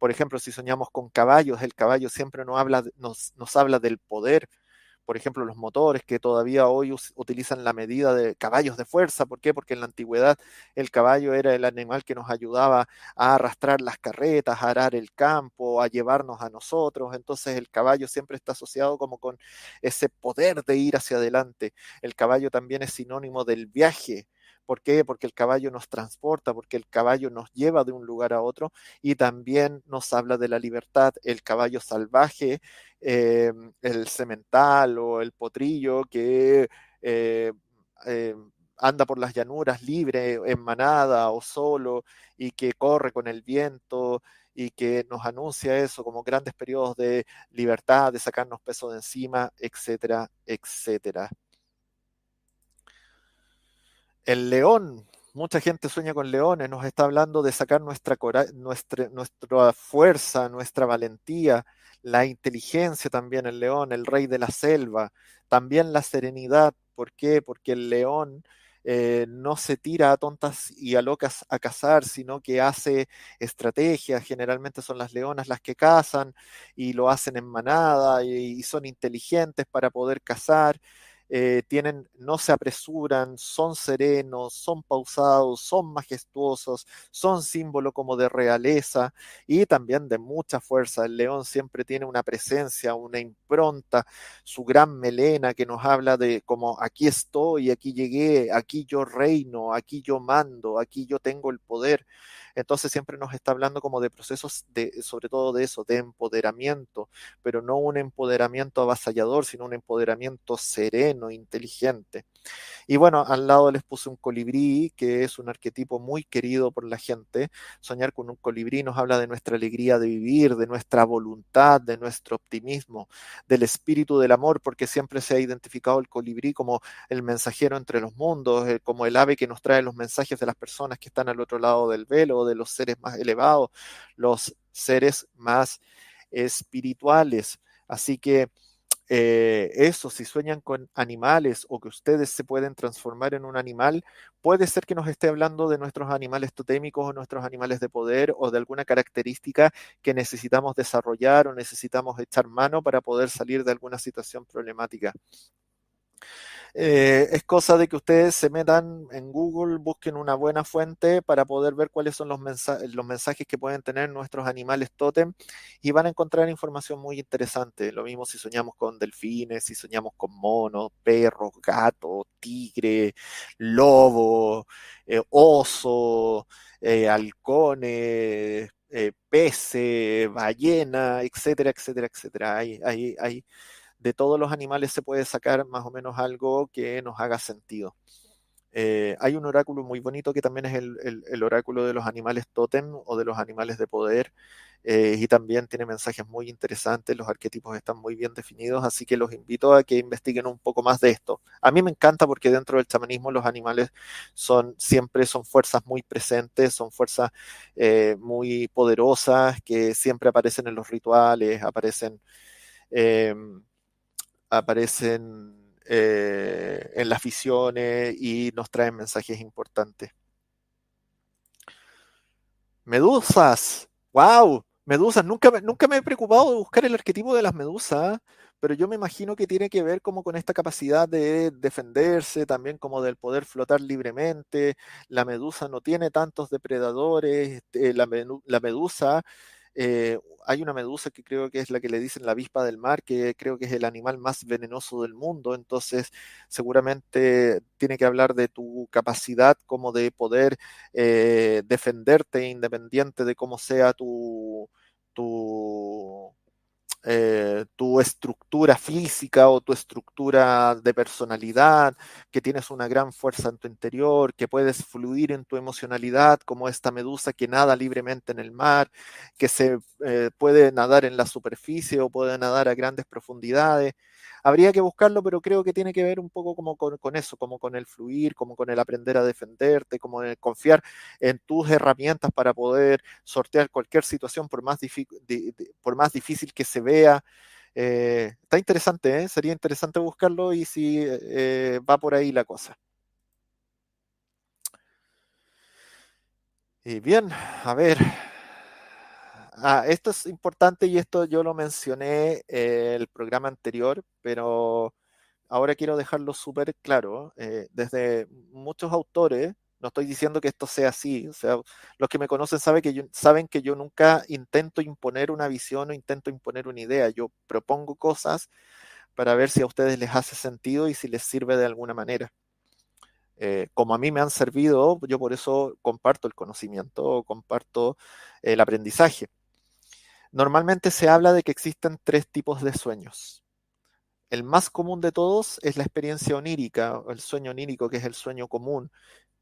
por ejemplo, si soñamos con caballos, el caballo siempre nos habla, del poder, por ejemplo, los motores que todavía hoy utilizan la medida de caballos de fuerza. ¿Por qué? Porque en la antigüedad el caballo era el animal que nos ayudaba a arrastrar las carretas, a arar el campo, a llevarnos a nosotros. Entonces el caballo siempre está asociado como con ese poder de ir hacia adelante. El caballo también es sinónimo del viaje. ¿Por qué? Porque el caballo nos transporta, porque el caballo nos lleva de un lugar a otro y también nos habla de la libertad. El caballo salvaje, eh, el semental o el potrillo que eh, eh, anda por las llanuras libre, en manada o solo y que corre con el viento y que nos anuncia eso como grandes periodos de libertad, de sacarnos peso de encima, etcétera, etcétera. El león, mucha gente sueña con leones, nos está hablando de sacar nuestra, nuestra, fuerza, nuestra valentía, la inteligencia también, el león, el rey de la selva, también la serenidad. ¿Por qué? Porque el león eh, no se tira a tontas y a locas a cazar, sino que hace estrategias. Generalmente son las leonas las que cazan y lo hacen en manada y son inteligentes para poder cazar. Eh, tienen, no se apresuran, son serenos, son pausados, son majestuosos, son símbolo como de realeza y también de mucha fuerza. El león siempre tiene una presencia, una impronta, su gran melena que nos habla de como aquí estoy, aquí llegué, aquí yo reino, aquí yo mando, aquí yo tengo el poder. Entonces siempre nos está hablando como de procesos de, sobre todo de eso, de empoderamiento, pero no un empoderamiento avasallador, sino un empoderamiento sereno, inteligente. Y bueno, al lado les puse un colibrí, que es un arquetipo muy querido por la gente. Soñar con un colibrí nos habla de nuestra alegría de vivir, de nuestra voluntad, de nuestro optimismo, del espíritu del amor, porque siempre se ha identificado el colibrí como el mensajero entre los mundos, eh, como el ave que nos trae los mensajes de las personas que están al otro lado del velo, de los seres más elevados, los seres más espirituales. Así que eh, eso, si sueñan con animales o que ustedes se pueden transformar en un animal, puede ser que nos esté hablando de nuestros animales totémicos o nuestros animales de poder o de alguna característica que necesitamos desarrollar o necesitamos echar mano para poder salir de alguna situación problemática. Eh, es cosa de que ustedes se metan en Google, busquen una buena fuente para poder ver cuáles son los, los mensajes que pueden tener nuestros animales totem y van a encontrar información muy interesante. Lo mismo si soñamos con delfines, si soñamos con monos, perros, gatos, tigre, lobo, eh, oso, eh, halcones, peces, ballena, etcétera, etcétera, etcétera. Hay, hay, hay de todos los animales se puede sacar más o menos algo que nos haga sentido. Eh, hay un oráculo muy bonito que también es el, oráculo de los animales totem o de los animales de poder eh, y también tiene mensajes muy interesantes, los arquetipos están muy bien definidos, así que los invito a que investiguen un poco más de esto. A mí me encanta porque dentro del chamanismo los animales son siempre son fuerzas muy presentes, son fuerzas eh, muy poderosas que siempre aparecen en los rituales, aparecen aparecen eh, en las visiones y nos traen mensajes importantes. Medusas, wow, medusas, nunca, nunca me he preocupado de buscar el arquetipo de las medusas, pero yo me imagino que tiene que ver como con esta capacidad de defenderse, también como del poder flotar libremente. La medusa no tiene tantos depredadores, la, la medusa eh, hay una medusa que creo que es la que le dicen la avispa del mar, que creo que es el animal más venenoso del mundo, entonces seguramente tiene que hablar de tu capacidad como de poder eh, defenderte independiente de cómo sea tu, tu, eh, tu estructura física o tu estructura de personalidad, que tienes una gran fuerza en tu interior, que puedes fluir en tu emocionalidad como esta medusa que nada libremente en el mar, que se eh, puede nadar en la superficie o puede nadar a grandes profundidades. Habría que buscarlo, pero creo que tiene que ver un poco como con, eso, como con el fluir, como con el aprender a defenderte, como el confiar en tus herramientas para poder sortear cualquier situación por más, por más difícil que se vea. Eh, está interesante, ¿eh? sería interesante buscarlo y si eh, va por ahí la cosa. Y bien, a ver, Ah, esto es importante y esto yo lo mencioné en el programa anterior, pero ahora quiero dejarlo súper claro. Eh, desde muchos autores, no estoy diciendo que esto sea así, o sea, los que me conocen saben que yo, saben que yo nunca intento imponer una visión o intento imponer una idea. Yo propongo cosas para ver si a ustedes les hace sentido y si les sirve de alguna manera. Eh, como a mí me han servido, yo por eso comparto el conocimiento, comparto el aprendizaje. Normalmente se habla de que existen tres tipos de sueños. El más común de todos es la experiencia onírica, el sueño onírico, que es el sueño común,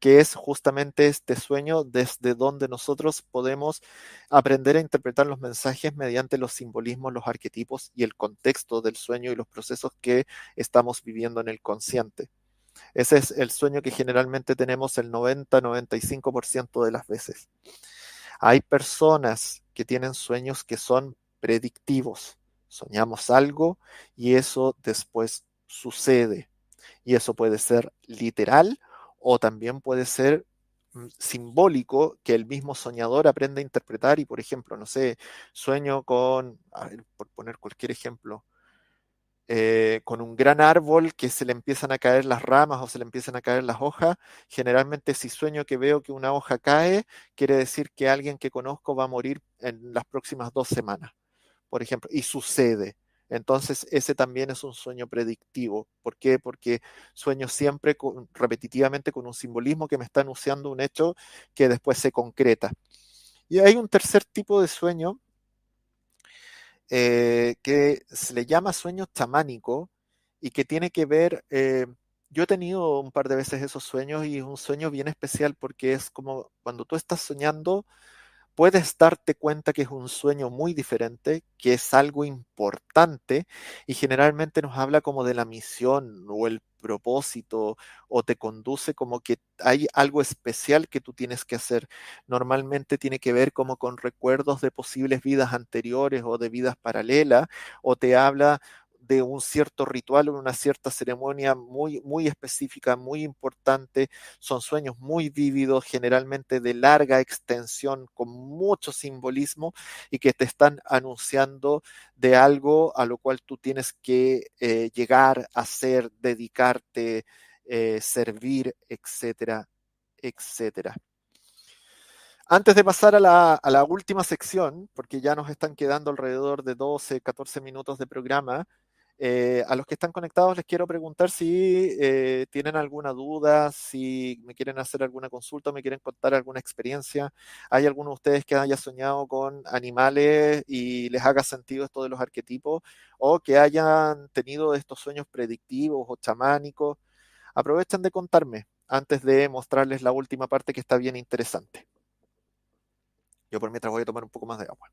que es justamente este sueño desde donde nosotros podemos aprender a interpretar los mensajes mediante los simbolismos, los arquetipos y el contexto del sueño y los procesos que estamos viviendo en el consciente. Ese es el sueño que generalmente tenemos el 90-95% de las veces. Hay personas que tienen sueños que son predictivos. Soñamos algo y eso después sucede. Y eso puede ser literal o también puede ser mm, simbólico que el mismo soñador aprende a interpretar y, por ejemplo, no sé, sueño con, por poner cualquier ejemplo, eh, con un gran árbol que se le empiezan a caer las ramas o se le empiezan a caer las hojas, generalmente si sueño que veo que una hoja cae, quiere decir que alguien que conozco va a morir en las próximas dos semanas, por ejemplo, y sucede. Entonces, ese también es un sueño predictivo. ¿Por qué? Porque sueño siempre repetitivamente con un simbolismo que me está anunciando un hecho que después se concreta. Y hay un tercer tipo de sueño eh, que se le llama sueño chamánico y que tiene que ver, eh, yo he tenido un par de veces esos sueños y es un sueño bien especial porque es como cuando tú estás soñando, puedes darte cuenta que es un sueño muy diferente, que es algo importante y generalmente nos habla como de la misión o el propósito o te conduce como que hay algo especial que tú tienes que hacer. Normalmente tiene que ver como con recuerdos de posibles vidas anteriores o de vidas paralelas o te habla de un cierto ritual o una cierta ceremonia muy, muy específica, muy importante. Son sueños muy vívidos, generalmente de larga extensión, con mucho simbolismo y que te están anunciando de algo a lo cual tú tienes que eh, llegar a ser, dedicarte, eh, servir, etcétera, etcétera. Antes de pasar a la, a la, última sección, porque ya nos están quedando alrededor de 12, 14 minutos de programa, eh, a los que están conectados les quiero preguntar si eh, tienen alguna duda, si me quieren hacer alguna consulta, me quieren contar alguna experiencia. ¿Hay alguno de ustedes que haya soñado con animales y les haga sentido esto de los arquetipos? ¿O que hayan tenido estos sueños predictivos o chamánicos? Aprovechen de contarme antes de mostrarles la última parte que está bien interesante. Yo por mientras voy a tomar un poco más de agua.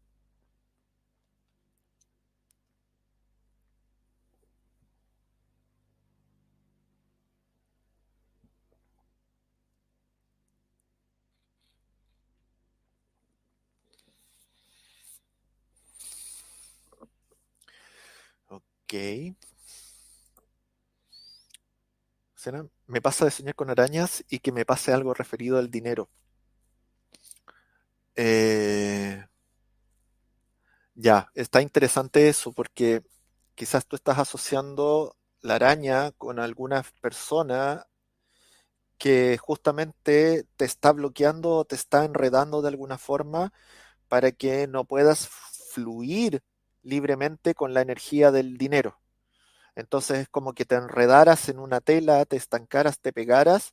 Ok. me pasa de soñar con arañas y que me pase algo referido al dinero. Eh, ya, está interesante eso porque quizás tú estás asociando la araña con alguna persona que justamente te está bloqueando o te está enredando de alguna forma para que no puedas fluir libremente con la energía del dinero. Entonces es como que te enredaras en una tela, te estancaras, te pegaras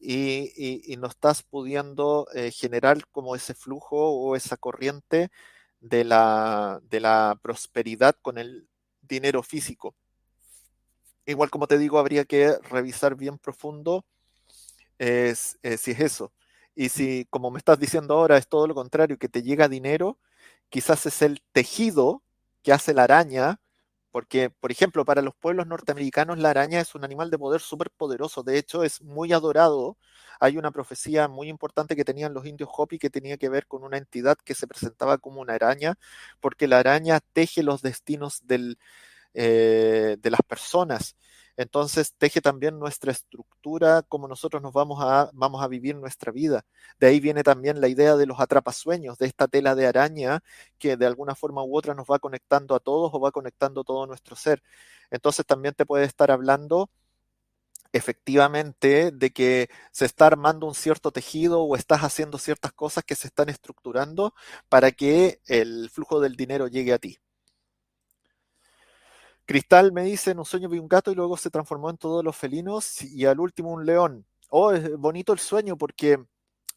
y, no estás pudiendo eh, generar como ese flujo o esa corriente de la, prosperidad con el dinero físico. Igual como te digo, habría que revisar bien profundo eh, si es eso. Y si, como me estás diciendo ahora, es todo lo contrario, que te llega dinero, quizás es el tejido que hace la araña, porque, por ejemplo, para los pueblos norteamericanos la araña es un animal de poder súper poderoso, de hecho es muy adorado. Hay una profecía muy importante que tenían los indios Hopi que tenía que ver con una entidad que se presentaba como una araña, porque la araña teje los destinos eh, de las personas. Entonces teje también nuestra estructura, como nosotros nos vamos a, vamos a vivir nuestra vida. De ahí viene también la idea de los atrapasueños, de esta tela de araña que de alguna forma u otra nos va conectando a todos o va conectando todo nuestro ser. Entonces también te puede estar hablando efectivamente de que se está armando un cierto tejido o estás haciendo ciertas cosas que se están estructurando para que el flujo del dinero llegue a ti. Cristal me dice, en un sueño vi un gato y luego se transformó en todos los felinos y al último un león. Oh, es bonito el sueño porque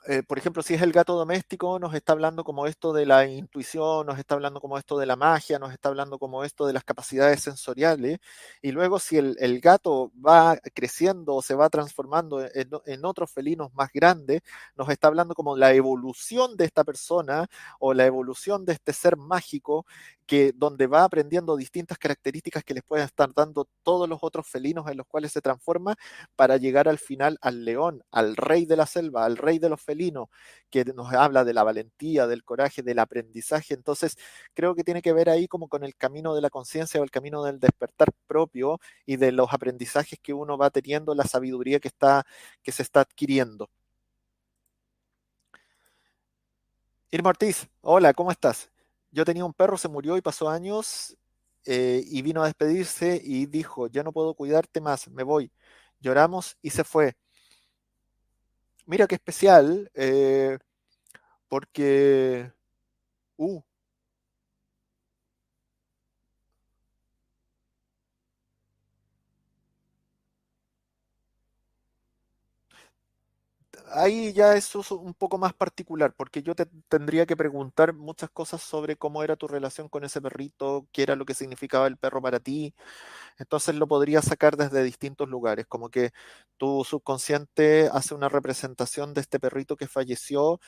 eh, por ejemplo, si es el gato doméstico, nos está hablando como esto de la intuición, nos está hablando como esto de la magia, nos está hablando como esto de las capacidades sensoriales. Y luego si el, gato va creciendo o se va transformando en, en, otros felinos más grandes, nos está hablando como la evolución de esta persona o la evolución de este ser mágico que donde va aprendiendo distintas características que les pueden estar dando todos los otros felinos en los cuales se transforma para llegar al final al león, al rey de la selva, al rey de los felinos, que nos habla de la valentía, del coraje, del aprendizaje. Entonces, creo que tiene que ver ahí como con el camino de la conciencia o el camino del despertar propio y de los aprendizajes que uno va teniendo, la sabiduría que está que se está adquiriendo. Irma Ortiz, hola, ¿cómo estás? yo tenía un perro, se murió y pasó años eh, y vino a despedirse y dijo, ya no puedo cuidarte más, me voy. Lloramos y se fue. Mira qué especial, eh, porque... Uh, ahí ya eso es un poco más particular, porque yo te tendría que preguntar muchas cosas sobre cómo era tu relación con ese perrito, qué era lo que significaba el perro para ti. Entonces lo podría sacar desde distintos lugares, como que tu subconsciente hace una representación de este perrito que falleció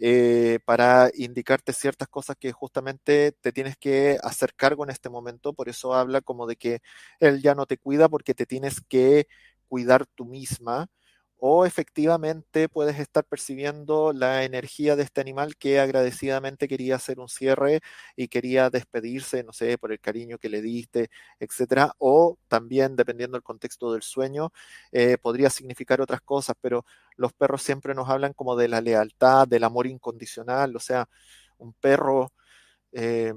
eh, para indicarte ciertas cosas que justamente te tienes que hacer cargo en este momento. Por eso habla como de que él ya no te cuida porque te tienes que cuidar tú misma o efectivamente puedes estar percibiendo la energía de este animal que agradecidamente quería hacer un cierre y quería despedirse, no sé, por el cariño que le diste, etcétera, o también dependiendo del contexto del sueño, eh, podría significar otras cosas, pero los perros siempre nos hablan como de la lealtad, del amor incondicional, o sea, un perro... Eh,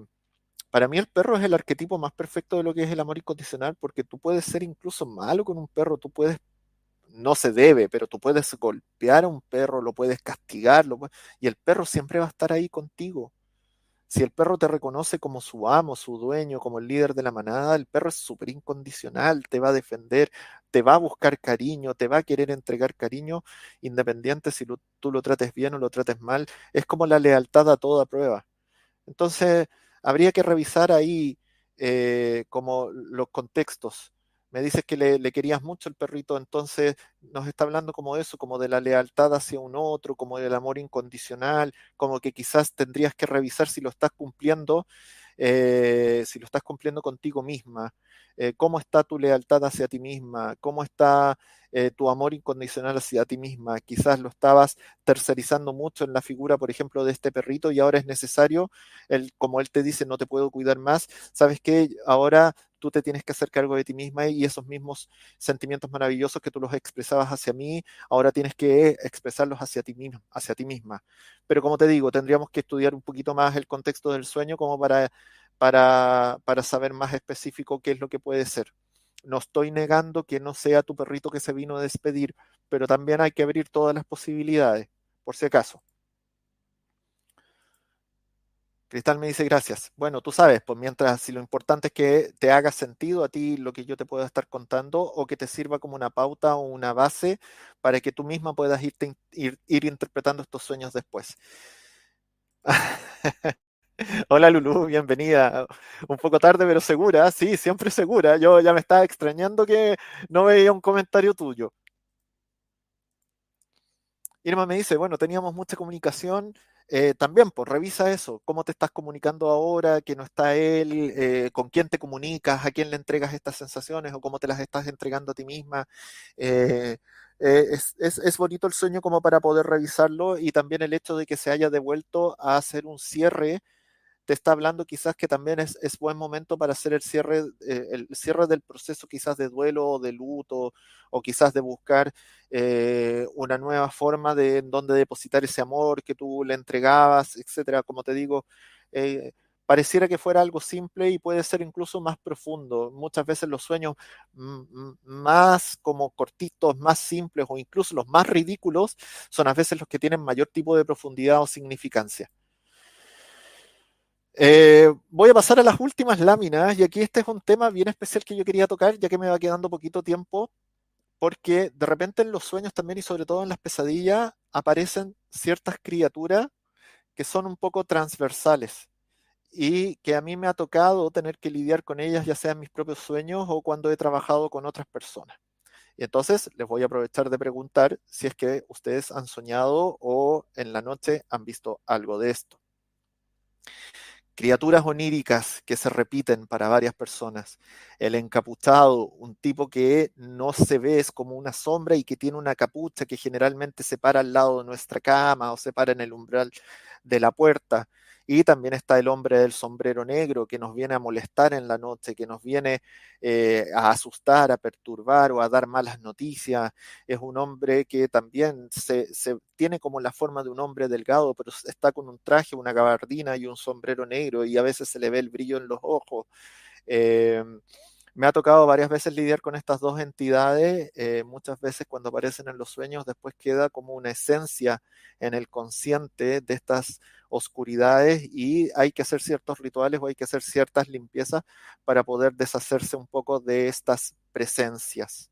para mí el perro es el arquetipo más perfecto de lo que es el amor incondicional, porque tú puedes ser incluso malo con un perro, tú puedes no se debe, pero tú puedes golpear a un perro, lo puedes castigar, y el perro siempre va a estar ahí contigo. Si el perro te reconoce como su amo, su dueño, como el líder de la manada, el perro es súper incondicional, te va a defender, te va a buscar cariño, te va a querer entregar cariño, independiente si tú lo trates bien o lo trates mal. Es como la lealtad a toda prueba. Entonces, habría que revisar ahí eh, como los contextos me dices que le, querías mucho el perrito, entonces nos está hablando como de eso, como de la lealtad hacia un otro, como del amor incondicional, como que quizás tendrías que revisar si lo estás cumpliendo, eh, si lo estás cumpliendo contigo misma, eh, cómo está tu lealtad hacia ti misma, cómo está eh, tu amor incondicional hacia ti misma. Quizás lo estabas tercerizando mucho en la figura, por ejemplo, de este perrito y ahora es necesario, el, como él te dice, no te puedo cuidar más, sabes que ahora tú te tienes que hacer cargo de ti misma y esos mismos sentimientos maravillosos que tú los expresabas hacia mí, ahora tienes que expresarlos hacia ti misma, hacia ti misma. Pero como te digo, tendríamos que estudiar un poquito más el contexto del sueño como para, para, para saber más específico qué es lo que puede ser. No estoy negando que no sea tu perrito que se vino a despedir, pero también hay que abrir todas las posibilidades, por si acaso. Cristal me dice gracias. Bueno, tú sabes, pues mientras si lo importante es que te haga sentido a ti lo que yo te pueda estar contando o que te sirva como una pauta o una base para que tú misma puedas irte, ir, ir interpretando estos sueños después. Hola Lulu, bienvenida. Un poco tarde, pero segura. Sí, siempre segura. Yo ya me estaba extrañando que no veía un comentario tuyo. Irma me dice, bueno, teníamos mucha comunicación eh, también, pues revisa eso, cómo te estás comunicando ahora, que no está él, eh, con quién te comunicas, a quién le entregas estas sensaciones o cómo te las estás entregando a ti misma. Eh, es, es, bonito el sueño como para poder revisarlo y también el hecho de que se haya devuelto a hacer un cierre te está hablando quizás que también es, buen momento para hacer el cierre, eh, el cierre del proceso quizás de duelo o de luto o quizás de buscar eh, una nueva forma de donde depositar ese amor que tú le entregabas, etcétera. Como te digo, eh, pareciera que fuera algo simple y puede ser incluso más profundo. Muchas veces los sueños más como cortitos, más simples o incluso los más ridículos son a veces los que tienen mayor tipo de profundidad o significancia. Eh, voy a pasar a las últimas láminas y aquí este es un tema bien especial que yo quería tocar ya que me va quedando poquito tiempo porque de repente en los sueños también y sobre todo en las pesadillas aparecen ciertas criaturas que son un poco transversales y que a mí me ha tocado tener que lidiar con ellas ya sea en mis propios sueños o cuando he trabajado con otras personas. Y entonces les voy a aprovechar de preguntar si es que ustedes han soñado o en la noche han visto algo de esto criaturas oníricas que se repiten para varias personas. El encapuchado, un tipo que no se ve, es como una sombra y que tiene una capucha que generalmente se para al lado de nuestra cama o se para en el umbral de la puerta. Y también está el hombre del sombrero negro que nos viene a molestar en la noche, que nos viene eh, a asustar, a perturbar o a dar malas noticias. Es un hombre que también se, tiene como la forma de un hombre delgado, pero está con un traje, una gabardina y un sombrero negro y a veces se le ve el brillo en los ojos. Em, me ha tocado varias veces lidiar con estas dos entidades. Eh, muchas veces cuando aparecen en los sueños, después queda como una esencia en el consciente de estas oscuridades y hay que hacer ciertos rituales o hay que hacer ciertas limpiezas para poder deshacerse un poco de estas presencias.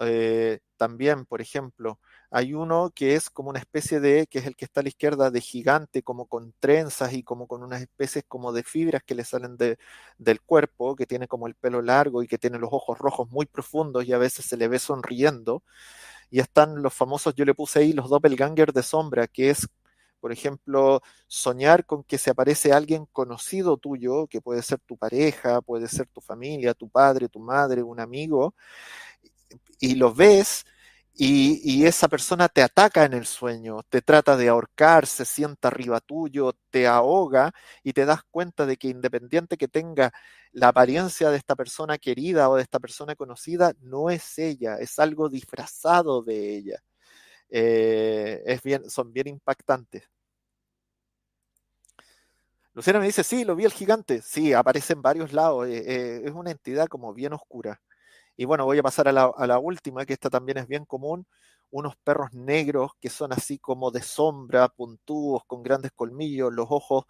Eh, también, por ejemplo, hay uno que es como una especie de, que es el que está a la izquierda, de gigante, como con trenzas y como con unas especies como de fibras que le salen de, del cuerpo, que tiene como el pelo largo y que tiene los ojos rojos muy profundos y a veces se le ve sonriendo. Y están los famosos, yo le puse ahí los doppelganger de sombra, que es, por ejemplo, soñar con que se aparece alguien conocido tuyo, que puede ser tu pareja, puede ser tu familia, tu padre, tu madre, un amigo, y lo ves y, esa persona te ataca en el sueño, te trata de ahorcar, se sienta arriba tuyo, te ahoga y te das cuenta de que independiente que tenga la apariencia de esta persona querida o de esta persona conocida, no es ella, es algo disfrazado de ella. Eh, es bien, son bien impactantes. Luciana me dice, sí, lo vi el gigante. Sí, aparece en varios lados. Eh, eh, es una entidad como bien oscura. Y bueno, voy a pasar a la, última, que esta también es bien común, unos perros negros que son así como de sombra, puntudos, con grandes colmillos, los ojos,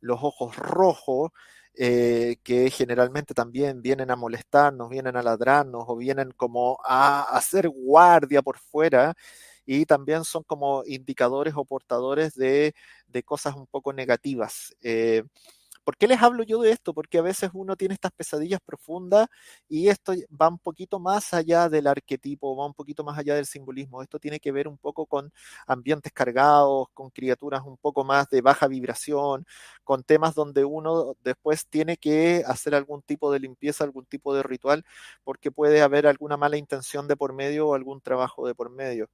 los ojos rojos, eh, que generalmente también vienen a molestarnos, vienen a ladrarnos o vienen como a hacer guardia por fuera y también son como indicadores o portadores de, cosas un poco negativas. Eh, ¿Por qué les hablo yo de esto? Porque a veces uno tiene estas pesadillas profundas y esto va un poquito más allá del arquetipo, va un poquito más allá del simbolismo. Esto tiene que ver un poco con ambientes cargados, con criaturas un poco más de baja vibración, con temas donde uno después tiene que hacer algún tipo de limpieza, algún tipo de ritual, porque puede haber alguna mala intención de por medio o algún trabajo de por medio.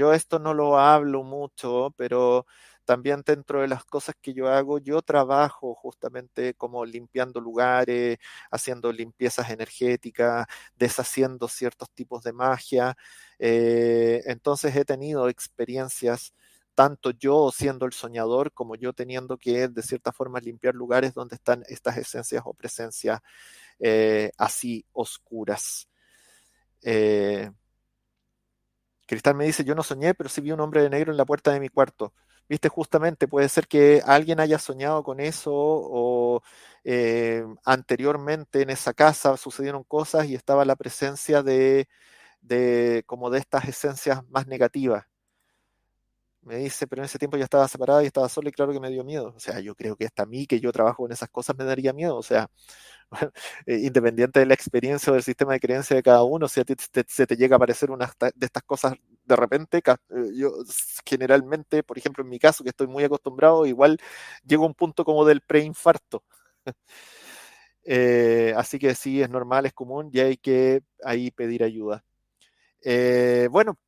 Yo esto no lo hablo mucho, pero también dentro de las cosas que yo hago, yo trabajo justamente como limpiando lugares, haciendo limpiezas energéticas, deshaciendo ciertos tipos de magia. Eh, entonces he tenido experiencias tanto yo siendo el soñador como yo teniendo que de cierta forma limpiar lugares donde están estas esencias o presencias eh, así oscuras. Eh, Cristal me dice, yo no soñé, pero sí vi un hombre de negro en la puerta de mi cuarto. Viste, justamente puede ser que alguien haya soñado con eso o eh, anteriormente en esa casa sucedieron cosas y estaba la presencia de, de como de estas esencias más negativas. Me dice, pero en ese tiempo ya estaba separada y estaba sola y claro que me dio miedo. O sea, yo creo que hasta a mí, que yo trabajo en esas cosas, me daría miedo. O sea, eh, independiente de la experiencia o del sistema de creencia de cada uno, si a ti se te llega a aparecer una de estas cosas de repente, eh, yo generalmente, por ejemplo, en mi caso, que estoy muy acostumbrado, igual llego a un punto como del preinfarto. Eh, así que sí, es normal, es común y hay que ahí pedir ayuda. bueno,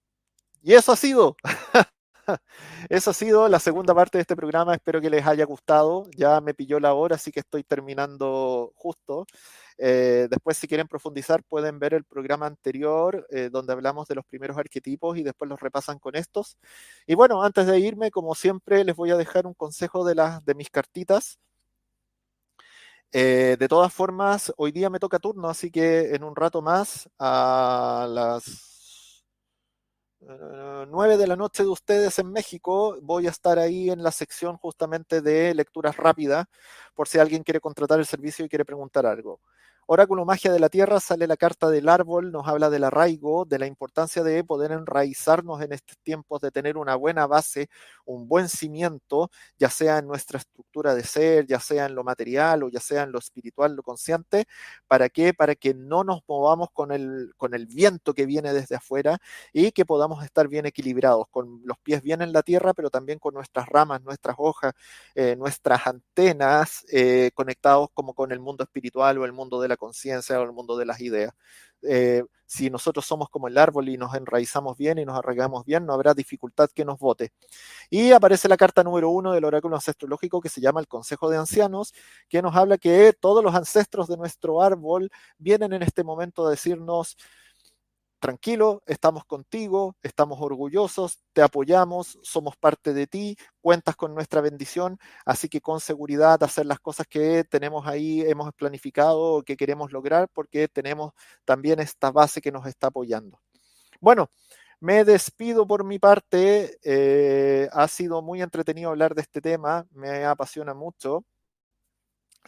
y eso ha sido. Eso ha sido la segunda parte de este programa. Espero que les haya gustado. Ya me pilló la hora, así que estoy terminando justo. Eh, después, si quieren profundizar, pueden ver el programa anterior eh, donde hablamos de los primeros arquetipos y después los repasan con estos. Y bueno, antes de irme, como siempre, les voy a dejar un consejo de, las, de mis cartitas. Eh, de todas formas, hoy día me toca turno, así que en un rato más, a las 9 de la noche de ustedes en México, voy a estar ahí en la sección justamente de lecturas rápidas, por si alguien quiere contratar el servicio y quiere preguntar algo. Oráculo Magia de la Tierra sale la carta del árbol, nos habla del arraigo, de la importancia de poder enraizarnos en estos tiempos, de tener una buena base, un buen cimiento, ya sea en nuestra estructura de ser, ya sea en lo material o ya sea en lo espiritual, lo consciente. ¿Para qué? Para que no nos movamos con el, con el viento que viene desde afuera y que podamos estar bien equilibrados, con los pies bien en la tierra, pero también con nuestras ramas, nuestras hojas, eh, nuestras antenas eh, conectados como con el mundo espiritual o el mundo de la conciencia o el mundo de las ideas. Eh, si nosotros somos como el árbol y nos enraizamos bien y nos arraigamos bien, no habrá dificultad que nos vote. Y aparece la carta número uno del oráculo ancestrológico que se llama el Consejo de Ancianos, que nos habla que todos los ancestros de nuestro árbol vienen en este momento a decirnos, tranquilo, estamos contigo, estamos orgullosos, te apoyamos, somos parte de ti, cuentas con nuestra bendición, así que con seguridad hacer las cosas que tenemos ahí, hemos planificado, que queremos lograr, porque tenemos también esta base que nos está apoyando. Bueno, me despido por mi parte, eh, ha sido muy entretenido hablar de este tema, me apasiona mucho.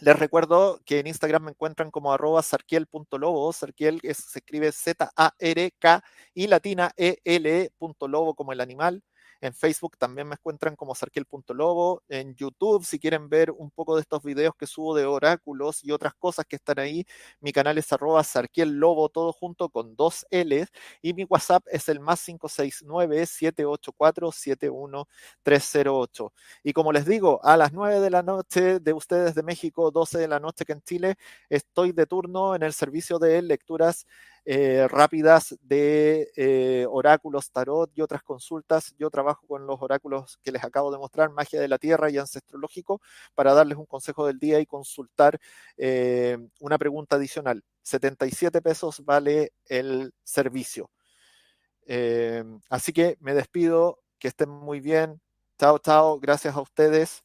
Les recuerdo que en Instagram me encuentran como arroba sarkiel.lobo. Sarkiel se escribe Z-A-R-K y latina E-L-E.lobo como el animal. En Facebook también me encuentran como sarkiel.lobo. En YouTube, si quieren ver un poco de estos videos que subo de oráculos y otras cosas que están ahí, mi canal es arroba sarkiellobo, todo junto con dos L's. Y mi WhatsApp es el más 569-784-71308. Y como les digo, a las 9 de la noche de ustedes de México, 12 de la noche que en Chile, estoy de turno en el servicio de lecturas eh, rápidas de eh, oráculos, tarot y otras consultas. Yo trabajo con los oráculos que les acabo de mostrar, magia de la tierra y ancestrológico, para darles un consejo del día y consultar eh, una pregunta adicional. 77 pesos vale el servicio. así que me despido, que estén muy bien. Chao, chao, gracias a ustedes.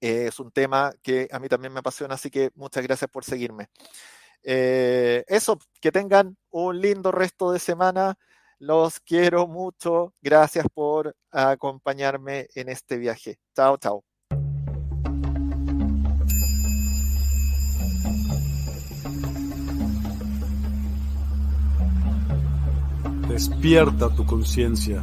es un tema que a mí también me apasiona, así que muchas gracias por seguirme. Eh, eso, que tengan un lindo resto de semana. Los quiero mucho. Gracias por acompañarme en este viaje. Chao, chao. Despierta tu conciencia.